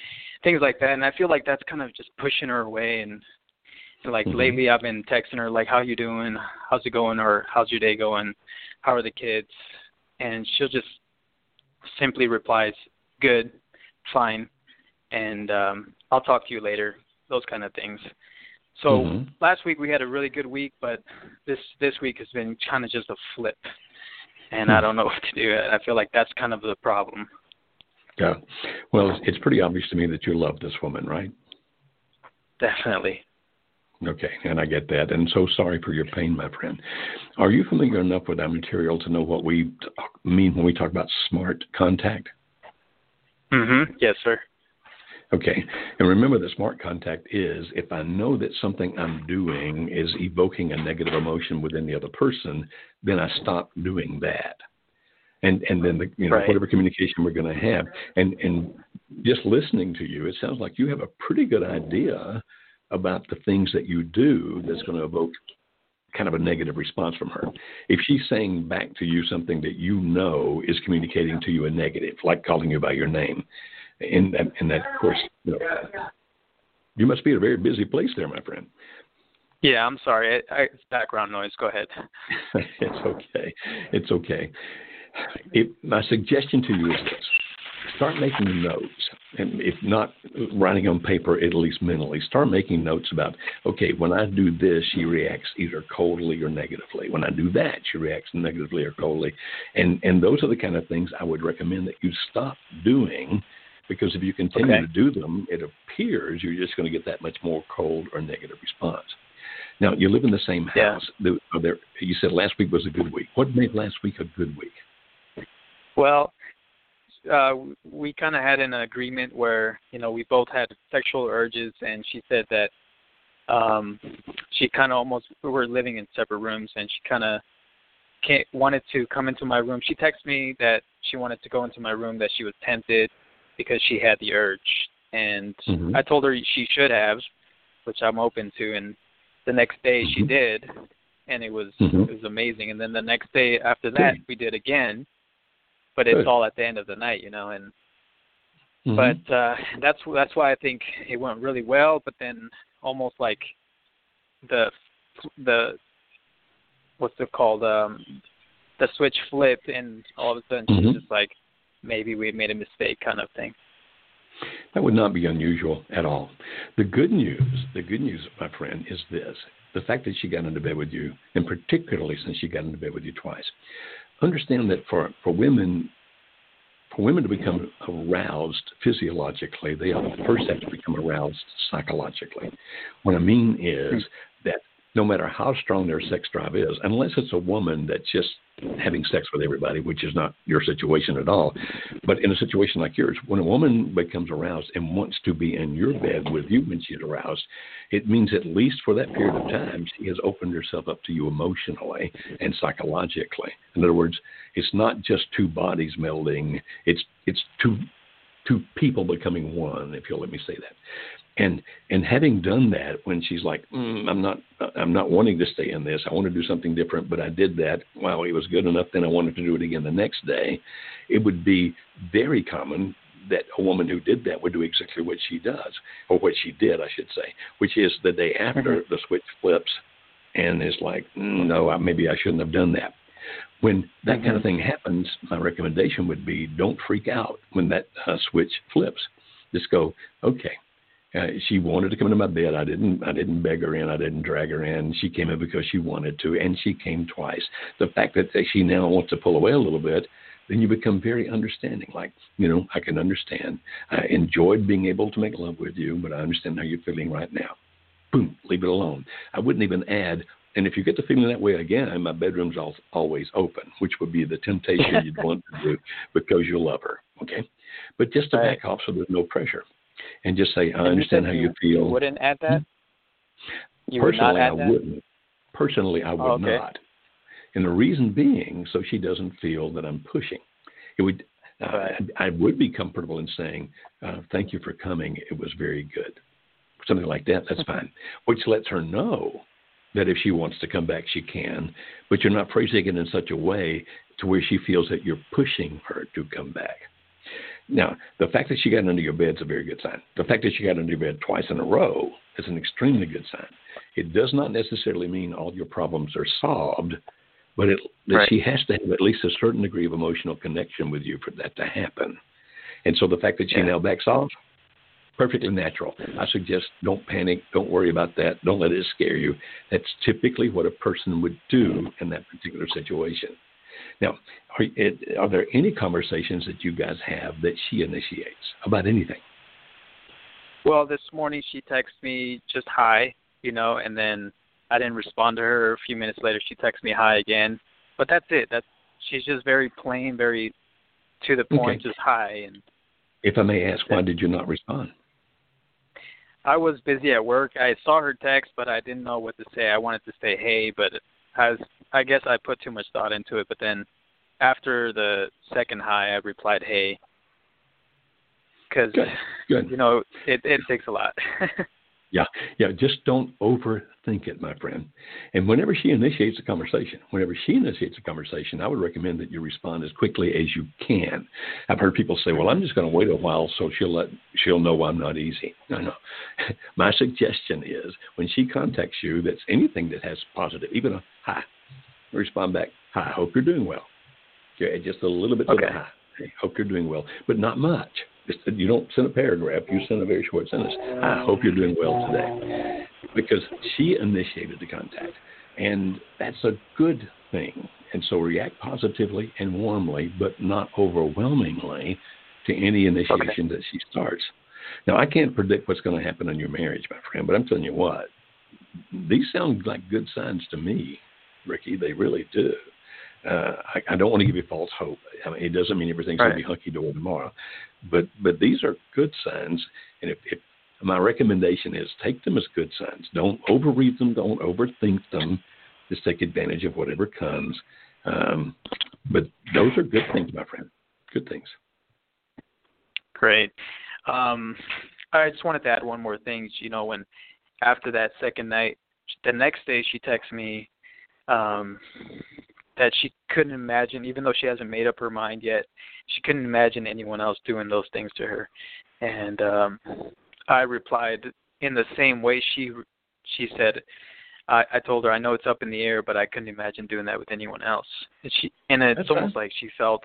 things like that. And I feel like that's kind of just pushing her away. And like mm-hmm. lately, I've been texting her like, "How you doing? How's it going? Or how's your day going? How are the kids?" And she'll just simply replies, "Good, fine," and um, I'll talk to you later. Those kind of things. So mm-hmm. last week we had a really good week, but this this week has been kind of just a flip, and I hmm. don't know what to do. I feel like that's kind of the problem. Yeah, well, it's pretty obvious to me that you love this woman, right? Definitely. Okay, and I get that, and so sorry for your pain, my friend. Are you familiar enough with our material to know what we mean when we talk about smart contact? Mm-hmm. Yes, sir. Okay. And remember, the smart contact is if I know that something I'm doing is evoking a negative emotion within the other person, then I stop doing that. And and then the you know right. whatever communication we're going to have, and and just listening to you, it sounds like you have a pretty good idea about the things that you do that's going to evoke kind of a negative response from her. If she's saying back to you something that you know is communicating to you a negative, like calling you by your name, and that, and that course, you know, you must be at a very busy place there, my friend. Yeah, I'm sorry. I, I, it's background noise. Go ahead. it's okay. It's okay. If, my suggestion to you is this start making notes. And if not writing on paper, at least mentally, start making notes about, okay, when I do this, she reacts either coldly or negatively. When I do that, she reacts negatively or coldly. And, and those are the kind of things I would recommend that you stop doing because if you continue okay. to do them, it appears you're just going to get that much more cold or negative response. Now, you live in the same house. Yeah. There, you said last week was a good week. What made last week a good week? Well, uh, we kind of had an agreement where you know we both had sexual urges, and she said that um, she kind of almost we were living in separate rooms, and she kind of wanted to come into my room. She texted me that she wanted to go into my room, that she was tempted because she had the urge, and mm-hmm. I told her she should have, which I'm open to. And the next day mm-hmm. she did, and it was mm-hmm. it was amazing. And then the next day after that we did again, but it's Good. all at the end of the night, you know. And mm-hmm. but uh, that's that's why I think it went really well. But then almost like the the what's it called um the switch flipped and all of a sudden mm-hmm. she's just like maybe we made a mistake kind of thing. That would not be unusual at all. The good news the good news my friend is this. The fact that she got into bed with you and particularly since she got into bed with you twice. Understand that for, for women, for women to become aroused physiologically, they first have to become aroused psychologically. What I mean is hmm. that no matter how strong their sex drive is, unless it's a woman that's just having sex with everybody, which is not your situation at all. But in a situation like yours, when a woman becomes aroused and wants to be in your bed with you when she's aroused, it means at least for that period of time, she has opened herself up to you emotionally and psychologically. In other words, it's not just two bodies melding; it's it's two two people becoming one, if you'll let me say that and and having done that when she's like mm, i'm not i'm not wanting to stay in this i want to do something different but i did that wow it was good enough then i wanted to do it again the next day it would be very common that a woman who did that would do exactly what she does or what she did i should say which is the day after mm-hmm. the switch flips and is like mm, no maybe i shouldn't have done that when that mm-hmm. kind of thing happens my recommendation would be don't freak out when that uh, switch flips just go okay uh, she wanted to come into my bed. I didn't. I didn't beg her in. I didn't drag her in. She came in because she wanted to, and she came twice. The fact that she now wants to pull away a little bit, then you become very understanding. Like, you know, I can understand. I enjoyed being able to make love with you, but I understand how you're feeling right now. Boom, leave it alone. I wouldn't even add. And if you get the feeling that way again, my bedroom's always open, which would be the temptation you'd want to do because you love her. Okay, but just to back off so there's no pressure and just say, I and understand how you, you feel. wouldn't add that? You Personally, I that? wouldn't. Personally, I would oh, okay. not. And the reason being, so she doesn't feel that I'm pushing. It would. Uh, I would be comfortable in saying, uh, "Thank you for coming. It was very good." Something like that. That's fine. Which lets her know that if she wants to come back, she can. But you're not phrasing it in such a way to where she feels that you're pushing her to come back. Now, the fact that she got under your bed is a very good sign. The fact that she got under your bed twice in a row is an extremely good sign. It does not necessarily mean all your problems are solved, but it, right. she has to have at least a certain degree of emotional connection with you for that to happen. And so the fact that she yeah. now backs off, perfectly natural. I suggest don't panic, don't worry about that, don't let it scare you. That's typically what a person would do in that particular situation. Now, are, are there any conversations that you guys have that she initiates about anything? Well, this morning she texted me just hi, you know, and then I didn't respond to her. A few minutes later, she texted me hi again. But that's it. That's she's just very plain, very to the point, okay. just hi. And if I may ask, why did you not respond? I was busy at work. I saw her text, but I didn't know what to say. I wanted to say hey, but I was I guess I put too much thought into it, but then after the second hi, I replied, "Hey," because you know it it takes a lot. Yeah, yeah. Just don't overthink it, my friend. And whenever she initiates a conversation, whenever she initiates a conversation, I would recommend that you respond as quickly as you can. I've heard people say, "Well, I'm just going to wait a while so she'll let she'll know I'm not easy." No, no. my suggestion is when she contacts you, that's anything that has positive, even a hi, respond back, "Hi, hope you're doing well." Okay, just a little bit okay. hi. Hope you're doing well, but not much. Just, you don't send a paragraph. You send a very short sentence. I hope you're doing well today, because she initiated the contact, and that's a good thing. And so react positively and warmly, but not overwhelmingly, to any initiation okay. that she starts. Now, I can't predict what's going to happen in your marriage, my friend, but I'm telling you what, these sound like good signs to me, Ricky. They really do uh, I, I don't want to give you false hope. I mean, it doesn't mean everything's right. going to be hunky dory tomorrow, but but these are good signs. And if, if my recommendation is take them as good signs. Don't overread them. Don't overthink them. Just take advantage of whatever comes. Um, but those are good things, my friend. Good things. Great. Um, I just wanted to add one more thing. You know, when after that second night, the next day she texts me um, that she couldn't imagine, even though she hasn't made up her mind yet, she couldn't imagine anyone else doing those things to her. And um, I replied in the same way she she said. I, I told her I know it's up in the air, but I couldn't imagine doing that with anyone else. And she and it's That's almost fine. like she felt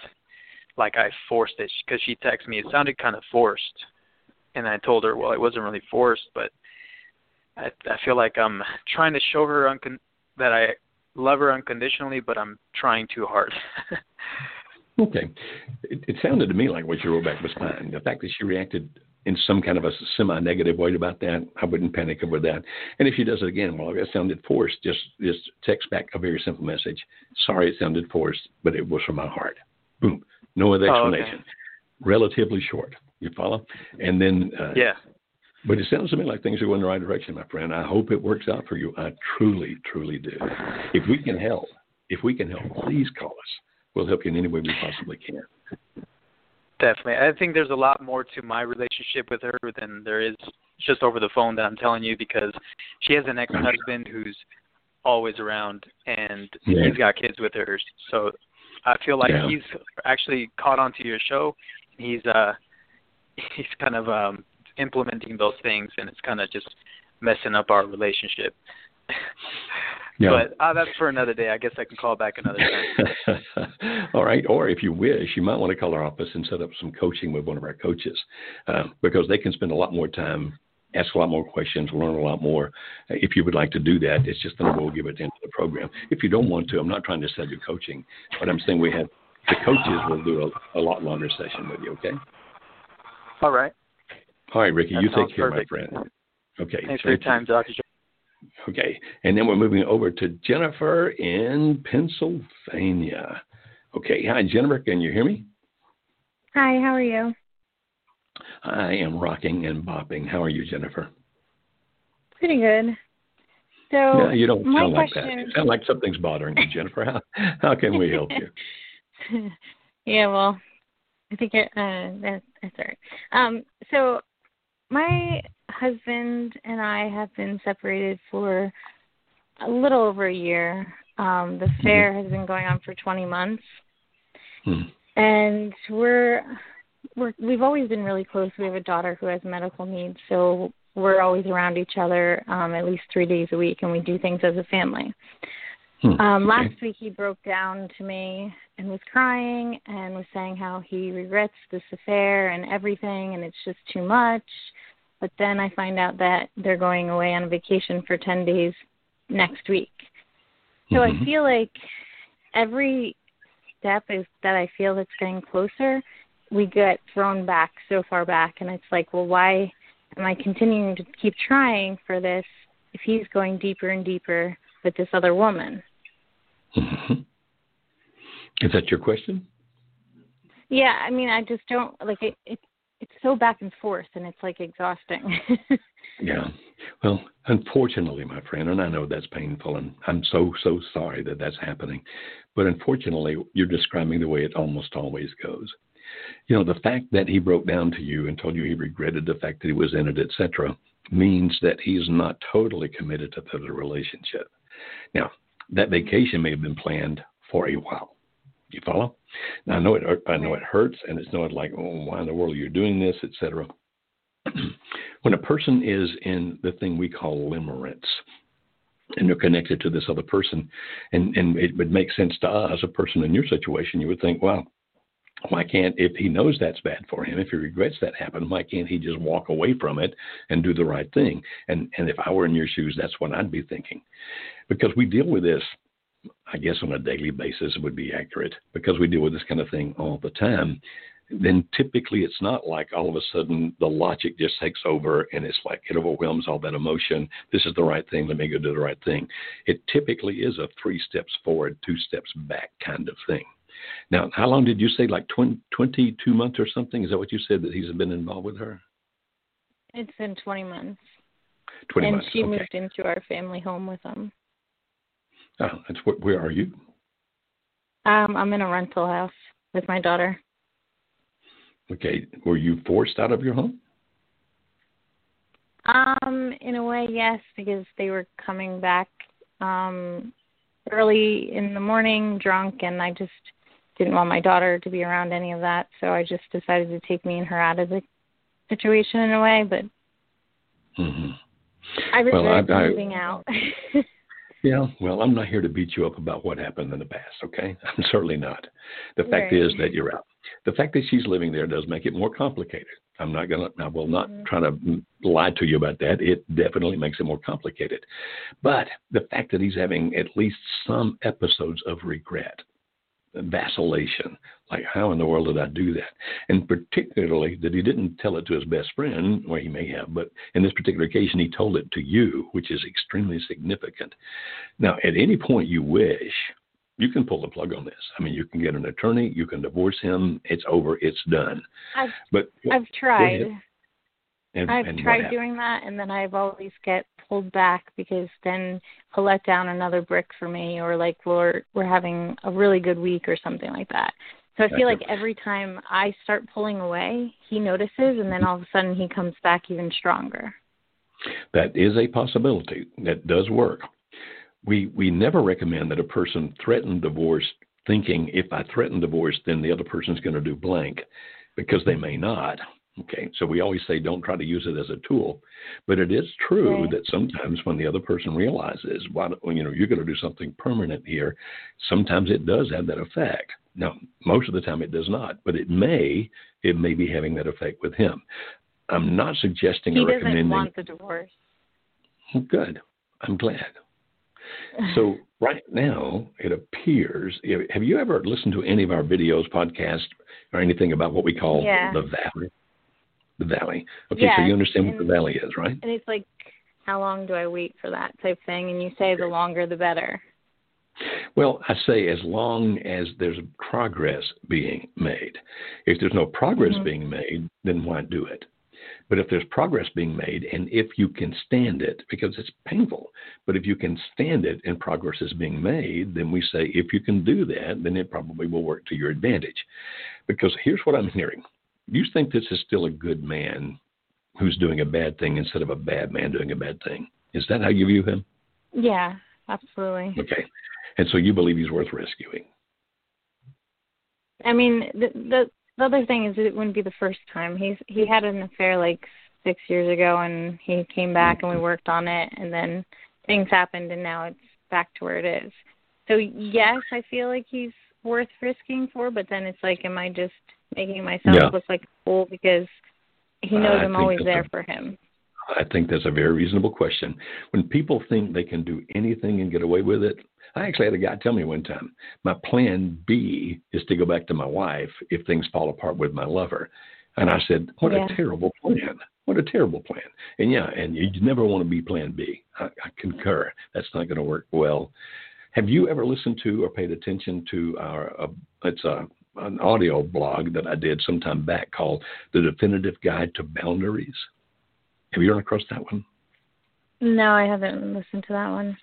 like I forced it because she texted me. It sounded kind of forced, and I told her, well, it wasn't really forced, but I I feel like I'm trying to show her uncon- that I love her unconditionally, but I'm trying too hard. Okay. It, it sounded to me like what you wrote back was fine. The fact that she reacted in some kind of a semi-negative way about that, I wouldn't panic over that. And if she does it again, well, it sounded forced. Just just text back a very simple message. Sorry, it sounded forced, but it was from my heart. Boom. No other Oh, okay. explanation. Relatively short. You follow? And then uh, yeah. But it sounds to me like things are going the right direction, my friend. I hope it works out for you. I truly, truly do. If we can help, if we can help, please call us. We'll help you in any way we possibly can. Definitely. I think there's a lot more to my relationship with her than there is just over the phone that I'm telling you because she has an ex husband who's always around and Yeah. he's got kids with her. So I feel like Yeah. he's actually caught on to your show. He's uh he's kind of um implementing those things and it's kind of just messing up our relationship. Yeah. But uh, that's for another day. I guess I can call back another time. All right. Or if you wish, you might want to call our office and set up some coaching with one of our coaches uh, because they can spend a lot more time, ask a lot more questions, learn a lot more. Uh, If you would like to do that, it's just the number we'll give at the end of the program. If you don't want to, I'm not trying to sell you coaching, but I'm saying we have the coaches will do a, a lot longer session with you, okay? All right. All right, Ricky, That you take care, perfect. my friend. Okay. Thanks for your thank you. time, Dr. Okay. And then we're moving over to Jennifer in Pennsylvania. Okay. Hi, Jennifer. Can you hear me? Hi, how are you? I am rocking and bopping. How are you, Jennifer? Pretty good. So no, you don't my sound like question, that. You sound like something's bothering you, Jennifer. How, how can we help you? yeah, well, I think it, uh, that, that's all right. Um, so my husband and I have been separated for a little over a year. Um, the affair has been going on for 20 months, Hmm. and we're we're we've always been really close. We have a daughter who has medical needs, so we're always around each other um, at least three days a week, and we do things as a family. Hmm. Um, Okay. last week he broke down to me and was crying and was saying how he regrets this affair and everything, and it's just too much. But then I find out that they're going away on vacation for 10 days next week. So Mhm. I feel like every step is that I feel that's getting closer, we get thrown back so far back. And it's like, well, why am I continuing to keep trying for this if he's going deeper and deeper with this other woman? Is that your question? Yeah, I mean, I just don't like it. it it's so back and forth, and it's like exhausting. Yeah. Well, unfortunately, my friend, and I know that's painful, and I'm so, so sorry that that's happening. But unfortunately, you're describing the way it almost always goes. You know, the fact that he broke down to you and told you he regretted the fact that he was in it, etc., means that he's not totally committed to the relationship. Now, that vacation may have been planned for a while. You follow? Now I know it. I know it hurts, and it's not like, oh, why in the world are you doing this, etc. when a person is in the thing we call limerence, and they're connected to this other person, and and it would make sense to us, a person in your situation, you would think, well, why can't if he knows that's bad for him if he regrets that happened why can't he just walk away from it and do the right thing and and if i were in your shoes that's what i'd be thinking because we deal with this I guess on a daily basis would be accurate because we deal with this kind of thing all the time. Then typically it's not like all of a sudden the logic just takes over and it's like it overwhelms all that emotion. This is the right thing. Let me go do the right thing. It typically is a three steps forward, two steps back kind of thing. Now, how long did you say? Like 20, 22 months or something? Is that what you said that he's been involved with her? It's been 20 months. 20 and months. she okay. moved into our family home with him. Oh, that's what, where are you? Um, I'm in a rental house with my daughter. Okay. Were you forced out of your home? Um, in a way, yes, because they were coming back um early in the morning drunk and I just didn't want my daughter to be around any of that, so I just decided to take me and her out of the situation in a way, but Mm-hmm. I regret I- I- moving out. Yeah, well, I'm not here to beat you up about what happened in the past, okay? I'm certainly not. The fact Right. is that you're out. The fact that she's living there does make it more complicated. I'm not going to, I will not mm-hmm. try to lie to you about that. It definitely makes it more complicated. But the fact that he's having at least some episodes of regret, vacillation, like how in the world did I do that? And particularly that he didn't tell it to his best friend, or he may have, but in this particular occasion, he told it to you, which is extremely significant. Now, at any point you wish, you can pull the plug on this. I mean, you can get an attorney, you can divorce him. It's over. It's done. I've But I've tried. And, I've and tried doing that and then I've always get pulled back because then he'll let down another brick for me or like we're we're having a really good week or something like that. So I feel like every time I start pulling away, he notices and then all of a sudden he comes back even stronger. That is a possibility. That does work. We we never recommend that a person threaten divorce thinking if I threaten divorce, then the other person's going to do blank, because they may not. Okay, so we always say don't try to use it as a tool, but it is true Right. that sometimes when the other person realizes, you know, you're going to do something permanent here, sometimes it does have that effect. Now, most of the time it does not, but it may it may be having that effect with him. I'm not suggesting He or doesn't want the divorce. Good. I'm glad. So right now, it appears. Have you ever listened to any of our videos, podcasts, or anything about what we call Yeah. the valley? The valley. Okay, so you understand what the valley is, right? And it's like how long do I wait for that type thing and you say the longer the better. Well, I say as long as there's progress being made. If there's no progress Mhm. being made, then why do it? But if there's progress being made, and if you can stand it, because it's painful, but if you can stand it and progress is being made, then we say if you can do that, then it probably will work to your advantage. Because here's what I'm hearing you think this is still a good man who's doing a bad thing instead of a bad man doing a bad thing. Is that how you view him? Yeah, absolutely. Okay. And so you believe he's worth rescuing. I mean, the, the the other thing is it wouldn't be the first time. He's he had an affair like six years ago, and he came back and we mm-hmm. worked on it, and then things happened, and now it's back to where it is. So yes, I feel like he's worth risking for, but then it's like, am I just making myself Yeah. look like a fool because he knows I I'm always there a- for him? I think that's a very reasonable question. When people think they can do anything and get away with it, I actually had a guy tell me one time, my plan B is to go back to my wife if things fall apart with my lover. And I said, What Yeah. a terrible plan. What a terrible plan. And yeah, and you never want to be plan B. I, I concur. That's not going to work well. Have you ever listened to or paid attention to our, uh, it's a, an audio blog that I did some time back called The Definitive Guide to Boundaries? Have you run across that one? No, I haven't listened to that one.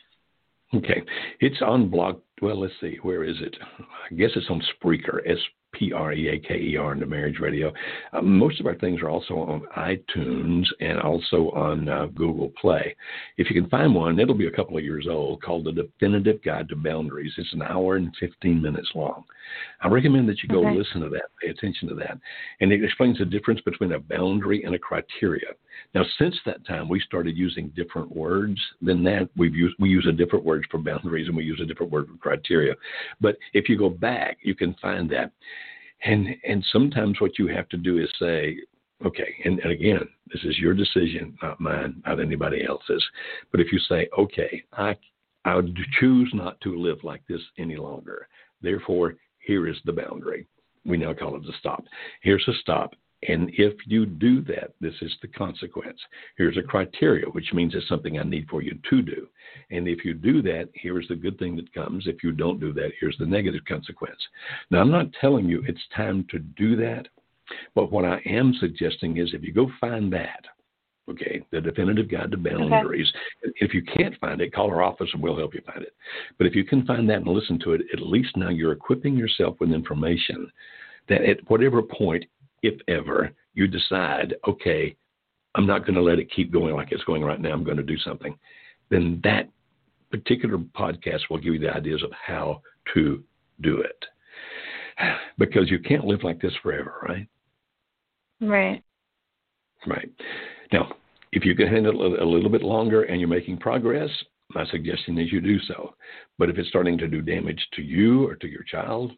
Okay. It's on blog. Well, let's see. Where is it? I guess it's on Spreaker. S P R E A K E R, into Marriage Radio. Uh, most of our things are also on iTunes and also on uh, Google Play. If you can find one, it'll be a couple of years old, called The Definitive Guide to Boundaries. It's an hour and 15 minutes long. I recommend that you go okay. listen to that, pay attention to that. And it explains the difference between a boundary and a criteria. Now, since that time, we started using different words than that. We've used, we use a different word for boundaries and we use a different word for criteria. But if you go back, you can find that. And, and sometimes what you have to do is say, okay, and, and again, this is your decision, not mine, not anybody else's. But if you say, okay, I, I choose not to live like this any longer. Therefore, here is the boundary. We now call it a stop. Here's a stop. And if you do that, this is the consequence. Here's a criteria, which means it's something I need for you to do. And if you do that, here's the good thing that comes. If you don't do that, here's the negative consequence. Now, I'm not telling you it's time to do that, but what I am suggesting is if you go find that, okay, the definitive guide to boundaries, okay. if you can't find it, call our office and we'll help you find it. But if you can find that and listen to it, at least now you're equipping yourself with information that at whatever point if ever you decide, okay, I'm not going to let it keep going like it's going right now, I'm going to do something, then that particular podcast will give you the ideas of how to do it. Because you can't live like this forever, right? Right. Right. Now, if you can handle it a little bit longer and you're making progress, my suggestion is you do so. But if it's starting to do damage to you or to your child,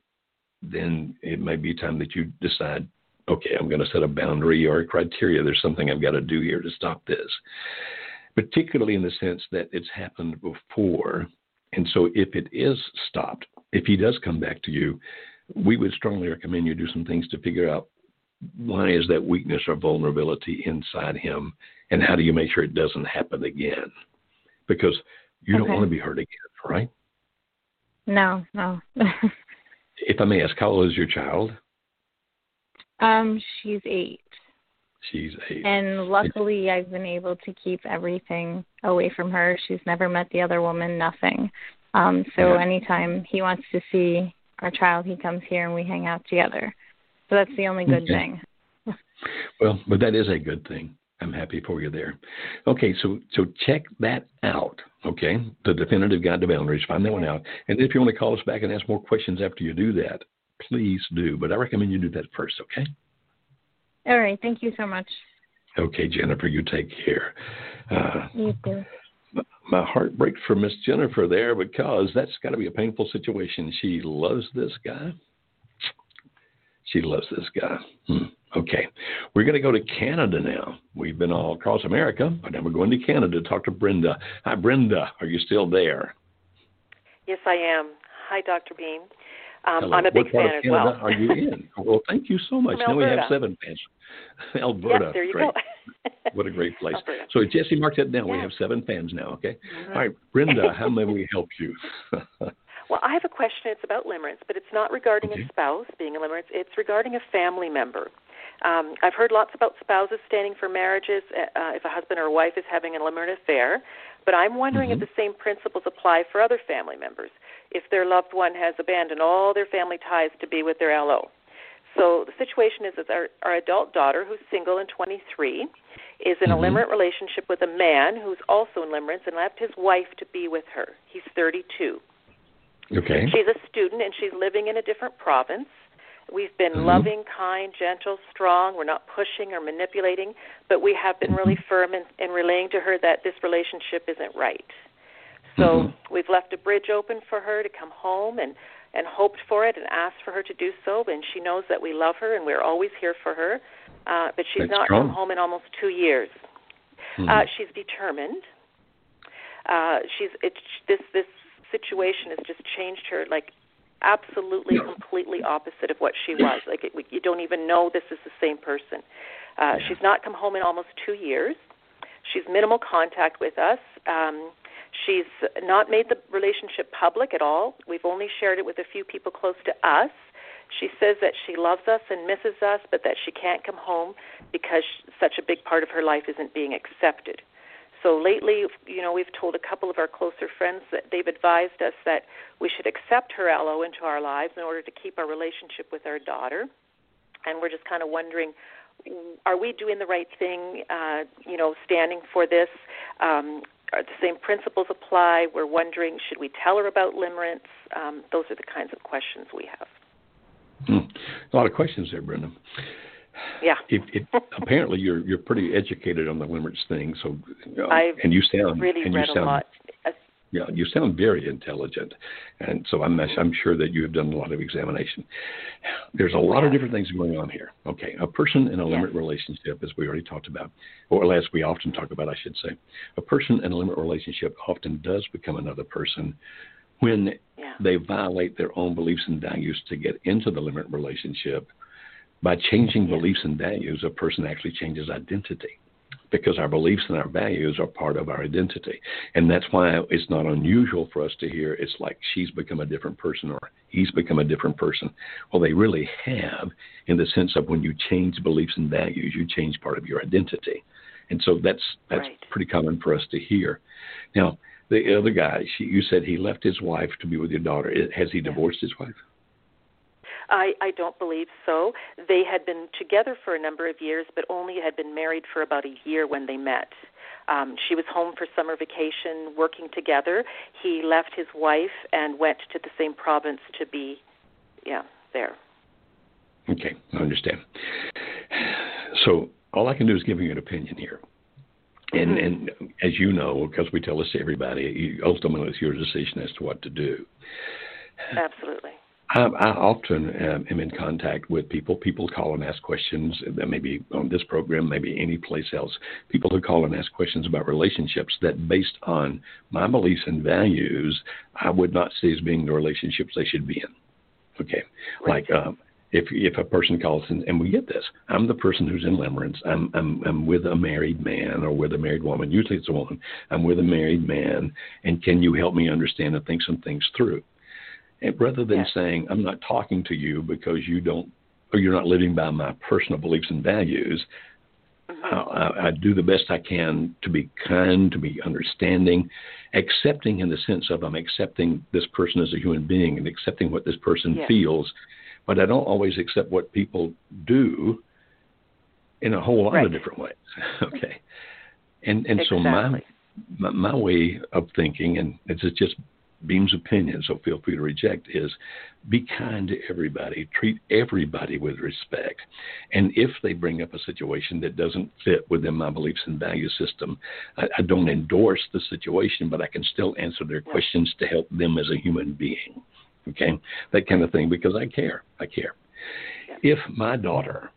then it may be time that you decide okay, I'm going to set a boundary or a criteria. There's something I've got to do here to stop this. Particularly in the sense that it's happened before. And so if it is stopped, if he does come back to you, we would strongly recommend you do some things to figure out why is that weakness or vulnerability inside him and how do you make sure it doesn't happen again? Because you okay. don't want to be hurt again, right? No, no. if I may ask, how old is your child? Um, she's eight. She's eight. And luckily, I've been able to keep everything away from her. She's never met the other woman, nothing. Um, so yeah. anytime he wants to see our child, he comes here and we hang out together. So that's the only good okay. thing. well, but that is a good thing. I'm happy for you there. Okay, so so check that out. Okay, the definitive guide to boundaries. Find that one out. And if you want to call us back and ask more questions after you do that, please do. But I recommend you do that first, okay? All right. Thank you so much. Okay, Jennifer, you take care. Uh, you too. My heart breaks for Miss Jennifer there because that's got to be a painful situation. She loves this guy. She loves this guy. Hmm. Okay. We're going to go to Canada now. We've been all across America, but now we're going to Canada to talk to Brenda. Hi, Brenda. Are you still there? Yes, I am. Hi, Dr. Beam. Um, I'm a big fan as well. Are you in? Well, thank you so much. now we have seven fans. Alberta. Yes, there you great. go. what a great place. Alberta. So Jesse, mark that down. Yeah. We have seven fans now. Okay. Mm-hmm. All right, Brenda, how may we help you? well, I have a question. It's about limerence, but it's not regarding okay. a spouse being a limerence. It's regarding a family member. Um, I've heard lots about spouses standing for marriages uh, if a husband or wife is having a limerent affair, but I'm wondering mm-hmm. if the same principles apply for other family members if their loved one has abandoned all their family ties to be with their LO. So the situation is that our, our adult daughter, who's single and 23, is in mm-hmm. a limerent relationship with a man who's also in limerence and left his wife to be with her. He's 32. Okay. She's a student and she's living in a different province. We've been mm-hmm. loving, kind, gentle, strong. We're not pushing or manipulating, but we have been really mm-hmm. firm in, in relaying to her that this relationship isn't right. So mm-hmm. we've left a bridge open for her to come home and and hoped for it and asked for her to do so. And she knows that we love her and we're always here for her. Uh, but she's That's not strong. come home in almost two years. Mm-hmm. Uh, she's determined. Uh, she's it's this this situation has just changed her like absolutely completely opposite of what she was. Like it, you don't even know this is the same person. Uh, she's not come home in almost two years. She's minimal contact with us. Um, She's not made the relationship public at all. We've only shared it with a few people close to us. She says that she loves us and misses us, but that she can't come home because such a big part of her life isn't being accepted. So lately, you know, we've told a couple of our closer friends that they've advised us that we should accept her LO into our lives in order to keep our relationship with our daughter. And we're just kind of wondering are we doing the right thing, uh, you know, standing for this? Um, are the same principles apply? We're wondering, should we tell her about limerence? Um, those are the kinds of questions we have. Hmm. A lot of questions there, Brenda. Yeah. It, it, apparently, you're you're pretty educated on the limerence thing. So, uh, I've and you sound really and read you sound, a lot. Yeah, you sound very intelligent, and so I'm I'm sure that you have done a lot of examination. There's a lot of different things going on here. Okay, a person in a yes. limerent relationship, as we already talked about, or as we often talk about, I should say, a person in a limerent relationship often does become another person when yeah. they violate their own beliefs and values to get into the limerent relationship. By changing yeah. beliefs and values, a person actually changes identity because our beliefs and our values are part of our identity. And that's why it's not unusual for us to hear it's like she's become a different person or he's become a different person. Well, they really have, in the sense of when you change beliefs and values, you change part of your identity. And so that's that's right. pretty common for us to hear. Now, the other guy, she, you said he left his wife to be with your daughter. Has he divorced his wife? I, I don't believe so. They had been together for a number of years, but only had been married for about a year when they met. Um, she was home for summer vacation, working together. He left his wife and went to the same province to be, yeah, there. Okay, I understand. So all I can do is give you an opinion here. And, mm-hmm. and as you know, because we tell this to everybody, ultimately it's your decision as to what to do. Absolutely. I, I often um, am in contact with people. People call and ask questions, maybe on this program, maybe any place else. People who call and ask questions about relationships that, based on my beliefs and values, I would not see as being the relationships they should be in. Okay, right. like um, if if a person calls and, and we get this, I'm the person who's in limerence. I'm I'm I'm with a married man or with a married woman. Usually it's a woman. I'm with a married man, and can you help me understand and think some things through? And rather than saying I'm not talking to you because you don't or you're not living by my personal beliefs and values, mm-hmm. I, I do the best I can to be kind, to be understanding, accepting in the sense of I'm accepting this person as a human being and accepting what this person feels, but I don't always accept what people do in a whole lot right. of different ways. okay, and and exactly. so my, my my way of thinking, and it's just Beam's opinion, so feel free to reject, is be kind to everybody, treat everybody with respect. And if they bring up a situation that doesn't fit within my beliefs and value system, I, I don't endorse the situation, but I can still answer their questions to help them as a human being. Okay? That kind of thing, because I care. I care. If my daughter,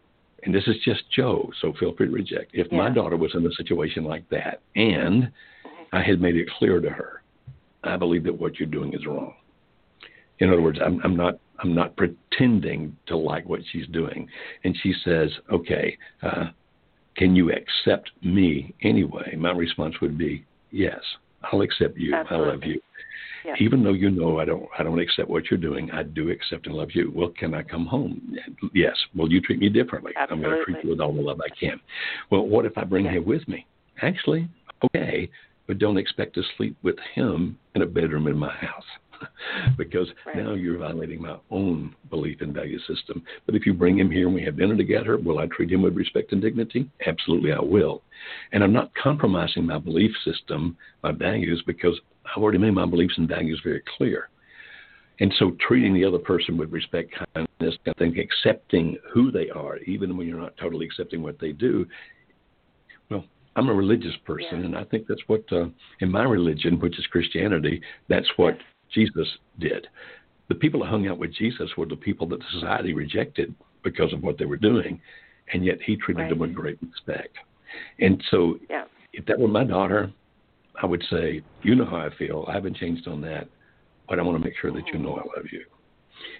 and this is just Joe, so feel free to reject, if yeah. my daughter was in a situation like that and mm-hmm. I had made it clear to her, I believe that what you're doing is wrong. In other words, I'm, I'm not I'm not pretending to like what she's doing. And she says, "Okay, uh, can you accept me anyway?" My response would be, "Yes, I'll accept you. Absolutely. I love you." Yeah. Even though you know I don't I don't accept what you're doing, I do accept and love you. Well, can I come home? Yes. Will you treat me differently? Absolutely. I'm going to treat you with all the love I can. Well, what if I bring yeah. him with me? Actually, okay, but don't expect to sleep with him in a bedroom in my house. because right. now you're violating my own belief and value system. But if you bring him here and we have dinner together, will I treat him with respect and dignity? Absolutely, I will. And I'm not compromising my belief system, my values, because I've already made my beliefs and values very clear. And so treating the other person with respect, kindness, I think accepting who they are, even when you're not totally accepting what they do, well, I'm a religious person, yeah. and I think that's what, uh, in my religion, which is Christianity, that's what. Jesus did. The people that hung out with Jesus were the people that society rejected because of what they were doing, and yet he treated right. them with great respect. And so, yeah. if that were my daughter, I would say, You know how I feel. I haven't changed on that, but I want to make sure that you know I love you.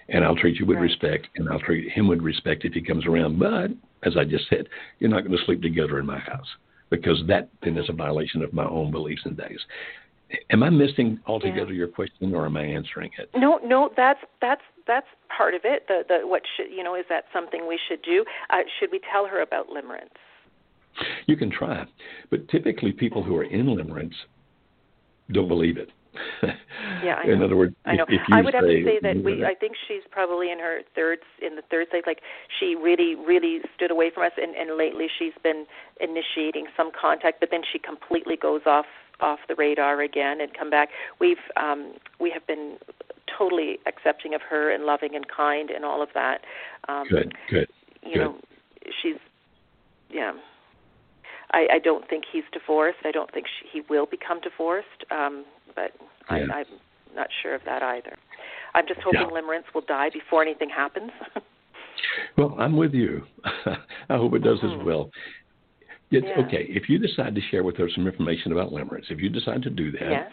And I'll treat you with right. respect, and I'll treat him with respect if he comes around. But, as I just said, you're not going to sleep together in my house because that then is a violation of my own beliefs and values. Am I missing altogether yeah. your question, or am I answering it? No, no, that's that's that's part of it. The the what should you know is that something we should do? Uh, should we tell her about limerence? You can try, but typically people who are in limerence don't believe it. Yeah, I in know. other words, I know. If, if I would have to say that we. I think she's probably in her third, in the third stage. Like she really, really stood away from us, and and lately she's been initiating some contact, but then she completely goes off off the radar again and come back. We've um we have been totally accepting of her and loving and kind and all of that. Um good, good. You good. know, she's yeah. I, I don't think he's divorced. I don't think she, he will become divorced. Um, but Yeah. I, I'm not sure of that either. I'm just hoping Yeah. Limerence will die before anything happens. Well, I'm with you. I hope it does as well. It's Mm-hmm. Yeah. okay if you decide to share with her some information about limerence. If you decide to do that, yes,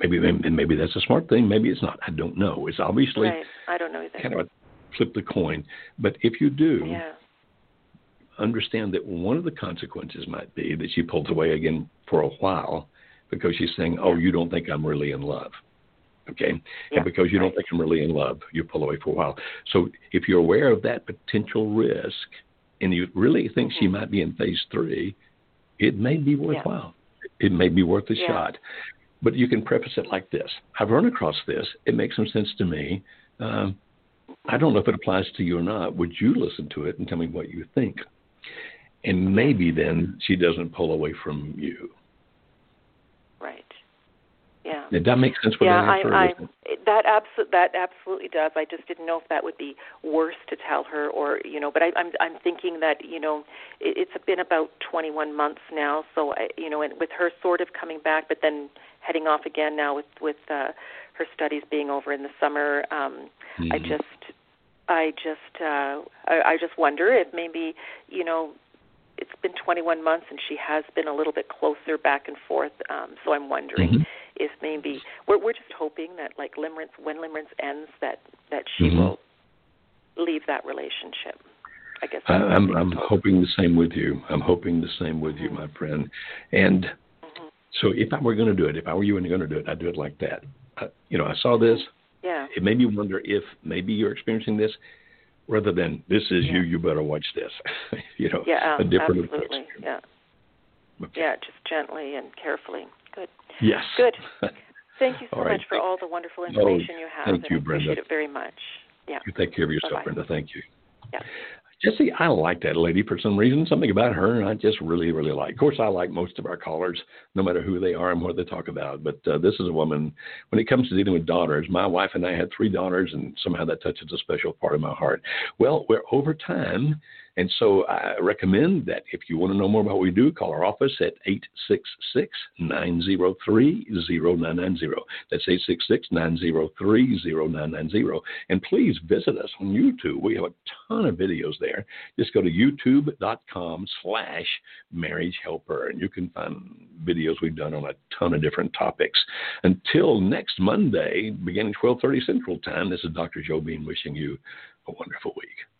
maybe maybe that's a smart thing. Maybe it's not. I don't know. It's obviously right. I don't know either. kind of a flip the coin. But if you do, yeah, understand that one of the consequences might be that she pulls away again for a while because she's saying, "Oh, you don't think I'm really in love." Okay, Yeah, and because you don't think I'm really in love, you pull away for a while. So if you're aware of that potential risk, and you really think she Mhm. might be in phase three, it may be worthwhile. It may be worth a Yeah. shot. But you can preface it like this: I've run across this. It makes some sense to me. Um, I don't know if it applies to you or not. Would you listen to it and tell me what you think? And maybe then she doesn't pull away from you. right. Yeah. Did that make sense? What yeah, I? I, I that absolutely that absolutely does. I just didn't know if that would be worse to tell her, or you know. But I, I'm I'm thinking that you know it, it's been about 21 months now, so I, you know, and with her sort of coming back, but then heading off again now with with uh, her studies being over in the summer. Um, I Mhm. just I just uh, I, I just wonder if maybe you know it's been 21 months and she has been a little bit closer back and forth. Um, so I'm wondering Mhm. if maybe we're we're just hoping that like limerence when limerence ends that that she Mhm. will leave that relationship. I guess I, I'm I'm hoping the same with you. I'm hoping the same with you, my friend. And Mhm. so if I were going to do it, if I were you and you're going to do it, I'd do it like that. I, you know, I saw this. Yeah. It made me wonder if maybe you're experiencing this, rather than this is you, you better watch this. you know, Yeah, a different absolutely. approach. Yeah. Yeah, just gently and carefully. Good. Yes. Good. Thank you so right. much for all the wonderful oh, information you have. thank you, I appreciate Brenda. it very much. Yeah. You take care of yourself, Bye-bye. Brenda. Thank you. Yeah. Jesse, I like that lady for some reason. Something about her I just really, really like. Of course, I like most of our callers, no matter who they are and what they talk about. But uh, this is a woman, when it comes to dealing with daughters, my wife and I had three daughters, and somehow that touches a special part of my heart. Well, we're over time. And so I recommend that if you want to know more about what we do, call our office at 866 903 0990. That's 866 903 0990. And please visit us on YouTube. We have a ton of videos there. Just go to youtube.com slash marriage helper, and you can find videos we've done on a ton of different topics. Until next Monday, beginning 1230 Central Time, this is Dr. Joe Beam wishing you a wonderful week.